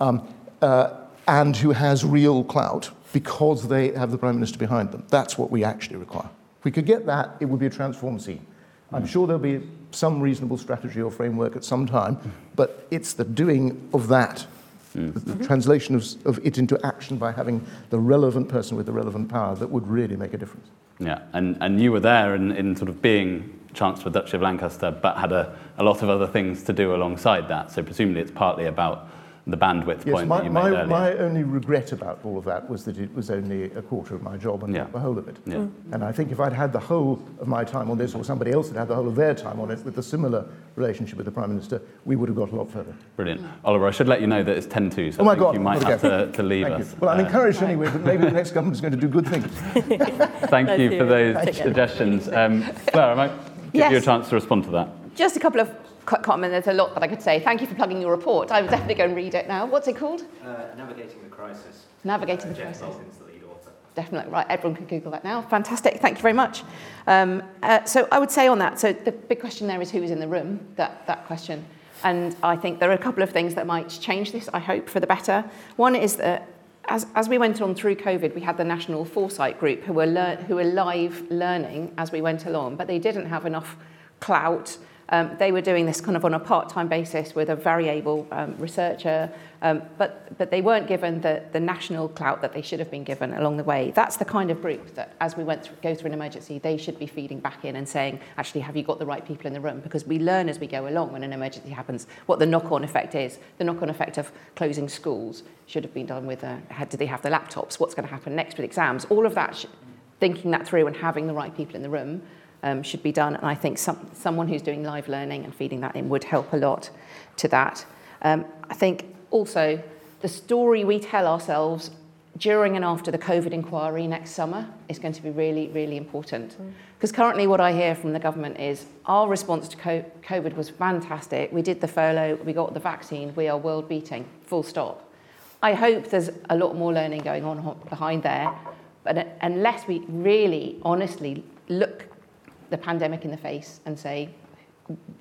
Um, uh, and who has real clout because they have the Prime Minister behind them. That's what we actually require. If we could get that, it would be a transformed scene. I'm sure there'll be some reasonable strategy or framework at some time, but it's the doing of that, mm-hmm. the translation of, of it into action by having the relevant person with the relevant power that would really make a difference. Yeah, and, and you were there in, in sort of being Chancellor of Duchy of Lancaster, but had a, a lot of other things to do alongside that. So presumably it's partly about the bandwidth yes, point my, that you made my, earlier. My only regret about all of that was that it was only a quarter of my job and yeah. not the whole of it. Yeah. Mm. And I think if I'd had the whole of my time on this, or somebody else had had the whole of their time on it with a similar relationship with the Prime Minister, we would have got a lot further. Brilliant. Oliver, I should let you know that it's 10 2, so oh my God, you might have to, to, leave Thank us. You. Well, I'm uh, encouraged anyway, but maybe the next government is going to do good things. Thank you for those suggestions. Um, Claire, I might give yes. you a chance to respond to that. Just a couple of comment. There's a lot that I could say. Thank you for plugging your report. I would definitely go and read it now. What's it called? Uh, Navigating the Crisis. Navigating uh, the Crisis. the lead author. Definitely. Right, everyone can Google that now. Fantastic. Thank you very much. Um, uh, so I would say on that, so the big question there is who's in the room, that, that question. And I think there are a couple of things that might change this, I hope, for the better. One is that as, as we went on through COVID, we had the National Foresight Group who were, lear- who were live learning as we went along, but they didn't have enough clout um, they were doing this kind of on a part-time basis with a very able um, researcher, um, but, but they weren't given the, the national clout that they should have been given along the way. That's the kind of group that, as we went through, go through an emergency, they should be feeding back in and saying, actually, have you got the right people in the room? Because we learn as we go along when an emergency happens what the knock-on effect is. The knock-on effect of closing schools should have been done with, uh, had, do they have the laptops? What's going to happen next with exams? All of that, thinking that through and having the right people in the room um, should be done. And I think some, someone who's doing live learning and feeding that in would help a lot to that. Um, I think also the story we tell ourselves during and after the COVID inquiry next summer is going to be really, really important. Because mm. currently, what I hear from the government is our response to COVID was fantastic. We did the furlough, we got the vaccine, we are world beating, full stop. I hope there's a lot more learning going on behind there. But unless we really honestly look the pandemic in the face and say,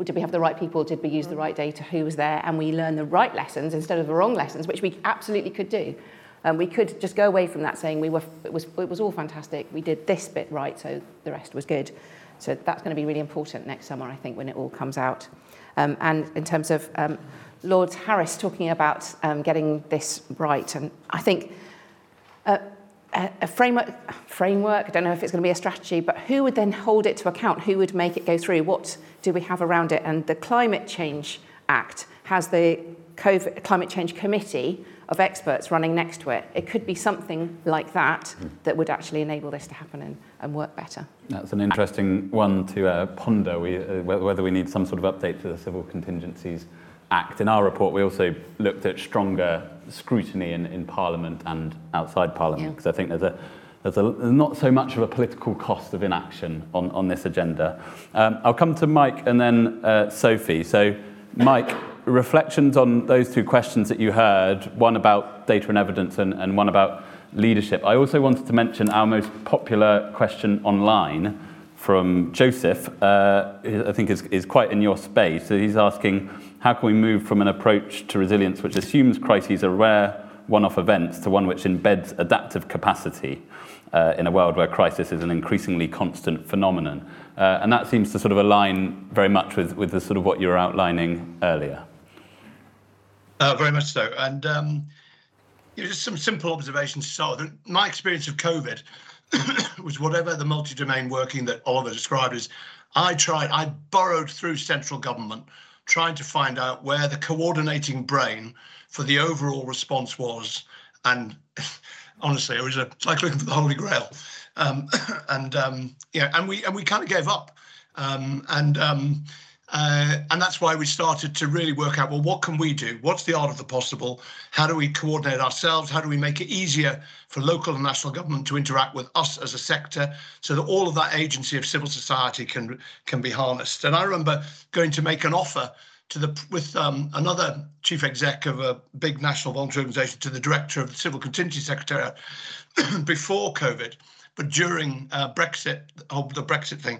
did we have the right people? Did we use the right data? Who was there? And we learn the right lessons instead of the wrong lessons, which we absolutely could do. Um, we could just go away from that saying we were, it, was, it was all fantastic. We did this bit right, so the rest was good. So that's going to be really important next summer, I think, when it all comes out. Um, and in terms of um, Lord Harris talking about um, getting this right, and I think uh, a, framework, framework, I don't know if it's going to be a strategy, but who would then hold it to account? Who would make it go through? What do we have around it? And the Climate Change Act has the COVID, Climate Change Committee, of experts running next to it. It could be something like that that would actually enable this to happen and, and work better. That's an interesting one to uh, ponder, we, uh, whether we need some sort of update to the Civil Contingencies Act. In our report, we also looked at stronger scrutiny in, in Parliament and outside Parliament, because yeah. I think there's a there's, a, not so much of a political cost of inaction on, on this agenda. Um, I'll come to Mike and then uh, Sophie. So, Mike, reflections on those two questions that you heard, one about data and evidence and, and one about leadership. I also wanted to mention our most popular question online from Joseph, uh, I think is, is quite in your space. So he's asking, how can we move from an approach to resilience which assumes crises are rare one-off events to one which embeds adaptive capacity uh, in a world where crisis is an increasingly constant phenomenon? Uh, and that seems to sort of align very much with, with the sort of what you were outlining earlier. Uh, very much so. And um, you know, just some simple observations. So, my experience of COVID was whatever the multi-domain working that Oliver described as. I tried. I burrowed through central government, trying to find out where the coordinating brain for the overall response was. And honestly, it was a, like looking for the Holy Grail. Um, and um, yeah, and we and we kind of gave up. Um, and um, uh, and that's why we started to really work out well, what can we do? What's the art of the possible? How do we coordinate ourselves? How do we make it easier for local and national government to interact with us as a sector so that all of that agency of civil society can, can be harnessed? And I remember going to make an offer to the with um, another chief exec of a big national voluntary organisation to the director of the Civil Contingency Secretariat before COVID, but during uh, Brexit, the Brexit thing,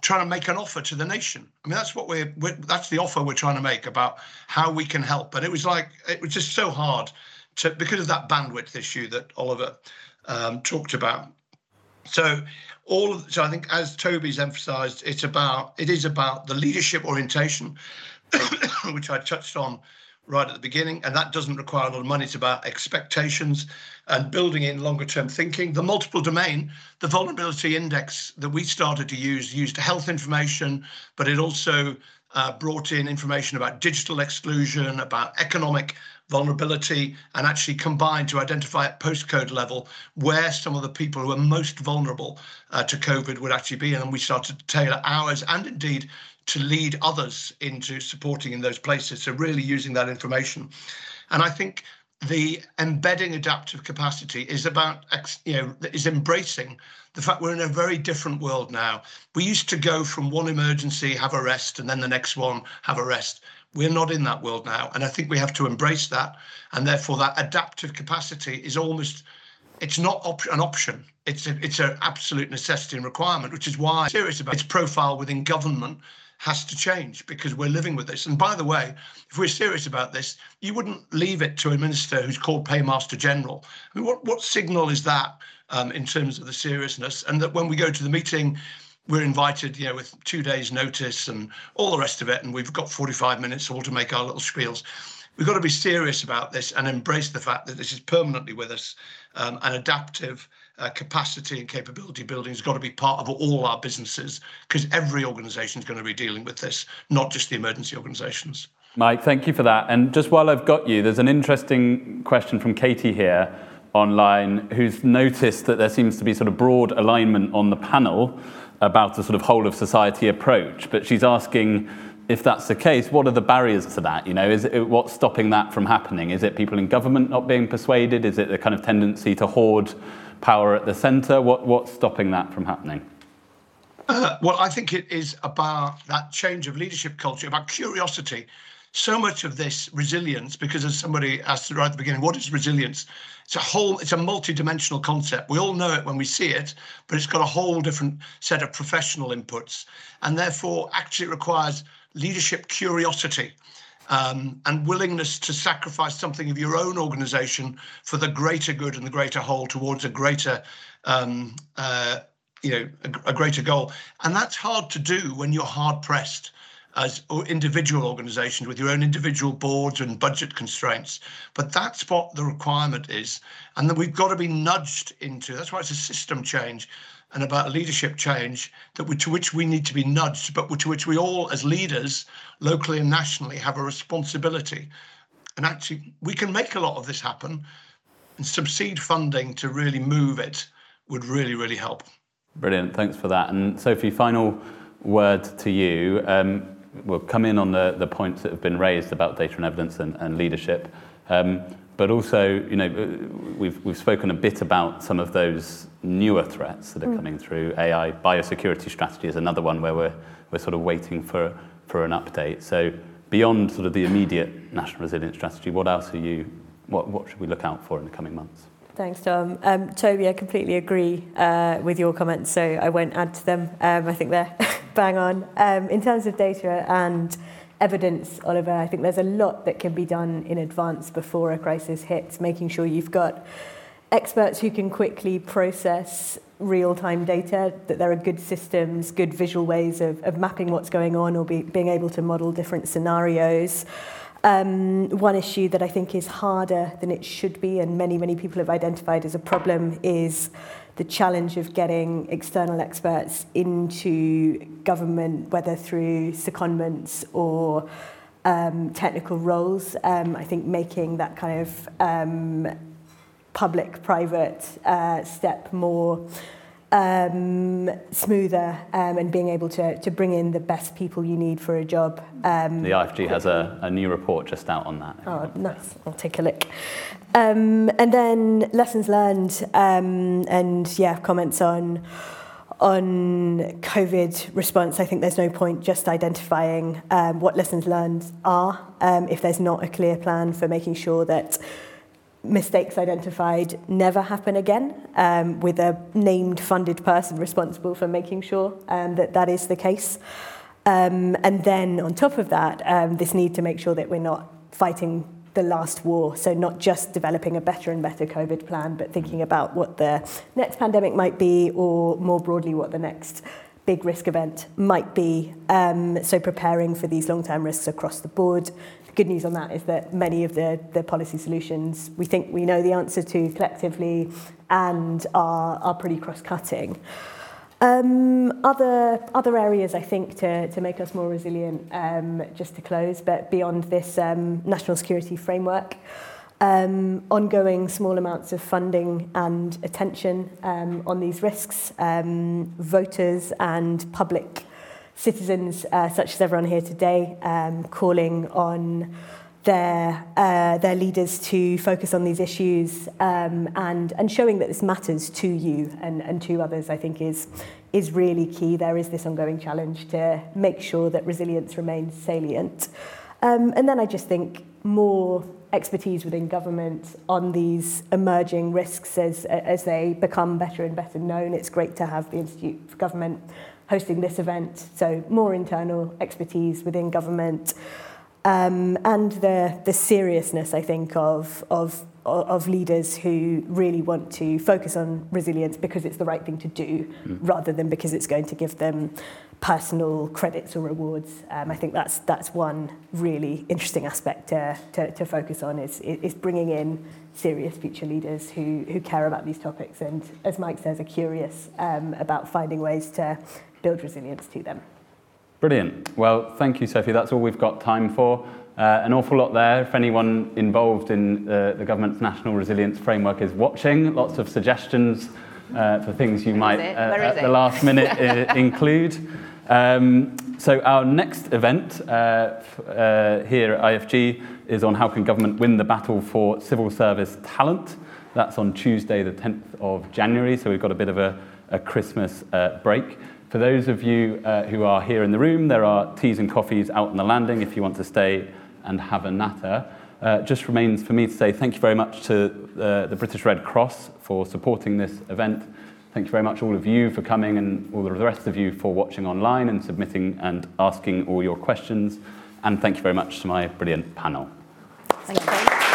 trying to make an offer to the nation. I mean, that's what we're, we're, that's the offer we're trying to make about how we can help. And it was like it was just so hard to because of that bandwidth issue that Oliver um, talked about. So all of so I think as Toby's emphasised, it's about it is about the leadership orientation, which I touched on right at the beginning, and that doesn't require a lot of money. It's about expectations and building in longer term thinking. The multiple domain, the vulnerability index that we started to use, used health information, but it also uh, brought in information about digital exclusion, about economic vulnerability, and actually combined to identify at postcode level where some of the people who are most vulnerable uh, to COVID would actually be. And we started to tailor ours and indeed to lead others into supporting in those places. So really using that information. And I think the embedding adaptive capacity is about you know is embracing the fact we're in a very different world now. We used to go from one emergency, have a rest, and then the next one, have a rest. We're not in that world now, and I think we have to embrace that. And therefore, that adaptive capacity is almost it's not op- an option. It's it's an absolute necessity and requirement, which is why I'm serious about its profile within government has to change because we're living with this. And by the way, if we're serious about this, you wouldn't leave it to a minister who's called Paymaster General. I mean, what, what signal is that um, in terms of the seriousness? And that when we go to the meeting, we're invited, you know, with two days' notice and all the rest of it, and we've got 45 minutes all to make our little spiels. We've got to be serious about this and embrace the fact that this is permanently with us um, and adaptive uh, capacity and capability building has got to be part of all our businesses because every organisation is going to be dealing with this, not just the emergency organisations. Mike, thank you for that. And just while I've got you, there's an interesting question from Katie here online who's noticed that there seems to be sort of broad alignment on the panel about a sort of whole of society approach, but she's asking if that's the case, what are the barriers to that? You know, is it, what's stopping that from happening? Is it people in government not being persuaded? Is it the kind of tendency to hoard power at the centre? What, what's stopping that from happening? Uh, well, I think it is about that change of leadership culture, about curiosity. So much of this resilience, because as somebody asked right at the beginning, what is resilience? It's a whole, it's a multi-dimensional concept. We all know it when we see it, but it's got a whole different set of professional inputs, and therefore actually requires leadership curiosity um, and willingness to sacrifice something of your own organization for the greater good and the greater whole towards a greater um, uh, you know a, a, greater goal. And that's hard to do when you're hard pressed as individual organizations with your own individual boards and budget constraints. But that's what the requirement is and then we've got to be nudged into that's why it's a system change and about leadership change that we, to which we need to be nudged, but to which we all, as leaders, locally and nationally, have a responsibility. And actually, we can make a lot of this happen. And some seed funding to really move it would really, really help. Brilliant. Thanks for that. And Sophie, final word to you. Um, we'll come in on the, the points that have been raised about data and evidence and, and leadership. Um, but also, you know, we've, we've spoken a bit about some of those newer threats that are mm. coming through. AI biosecurity strategy is another one where we're, we're sort of waiting for, for an update. So beyond sort of the immediate national resilience strategy, what else are you, what, what should we look out for in the coming months? Thanks, Tom. Um, Toby, I completely agree uh, with your comments, so I won't add to them. Um, I think they're bang on. Um, in terms of data and evidence, Oliver, I think there's a lot that can be done in advance before a crisis hits, making sure you've got experts who can quickly process real-time data, that there are good systems, good visual ways of, of mapping what's going on or be, being able to model different scenarios. Um, one issue that I think is harder than it should be and many, many people have identified as a problem is the challenge of getting external experts into government, whether through secondments or um, technical roles. Um, I think making that kind of um, public-private uh, step more um, smoother um, and being able to, to bring in the best people you need for a job. Um, the IFG has a, a new report just out on that. Oh, nice. I'll take a look. Um, and then lessons learned um, and, yeah, comments on on COVID response, I think there's no point just identifying um, what lessons learned are um, if there's not a clear plan for making sure that mistakes identified never happen again, um, with a named funded person responsible for making sure um, that that is the case. And then on top of that, this need to make sure that we're not fighting the last war. So not just developing a better and better COVID plan, but thinking about what the next pandemic might be or more broadly what the next big risk event might be. Um, so preparing for these long-term risks across the board. The good news on that is that many of the, the policy solutions we think we know the answer to collectively and are, are pretty cross-cutting. Um, other, other areas, I think, to, to make us more resilient, um, just to close, but beyond this um, national security framework, um, ongoing small amounts of funding and attention um, on these risks, um, voters and public citizens, uh, such as everyone here today, um, calling on their, uh, their leaders to focus on these issues um, and, and showing that this matters to you and, and to others, I think is, is really key. There is this ongoing challenge to make sure that resilience remains salient. Um, and then I just think more expertise within government on these emerging risks as, as they become better and better known. It's great to have the Institute for Government hosting this event. So more internal expertise within government. Um, and the, the seriousness, I think, of, of, of leaders who really want to focus on resilience because it's the right thing to do, mm. rather than because it's going to give them personal credits or rewards. Um, I think that's, that's one really interesting aspect to, to, to focus on is, is bringing in serious future leaders who, who care about these topics and, as Mike says, are curious um, about finding ways to build resilience to them. Brilliant. Well, thank you, Sophie. That's all we've got time for. Uh, an awful lot there. If anyone involved in uh, the government's national resilience framework is watching, lots of suggestions uh, for things you Where might uh, at the last minute uh, include. Um, so our next event uh, uh, here at IFG is on how can government win the battle for civil service talent. That's on Tuesday, the 10th of January. So we've got a bit of a, a Christmas uh, break. For those of you uh, who are here in the room, there are teas and coffees out on the landing if you want to stay and have a natter. Uh, just remains for me to say thank you very much to uh, the British Red Cross for supporting this event. Thank you very much, all of you, for coming, and all the rest of you for watching online and submitting and asking all your questions. And thank you very much to my brilliant panel. Thank you.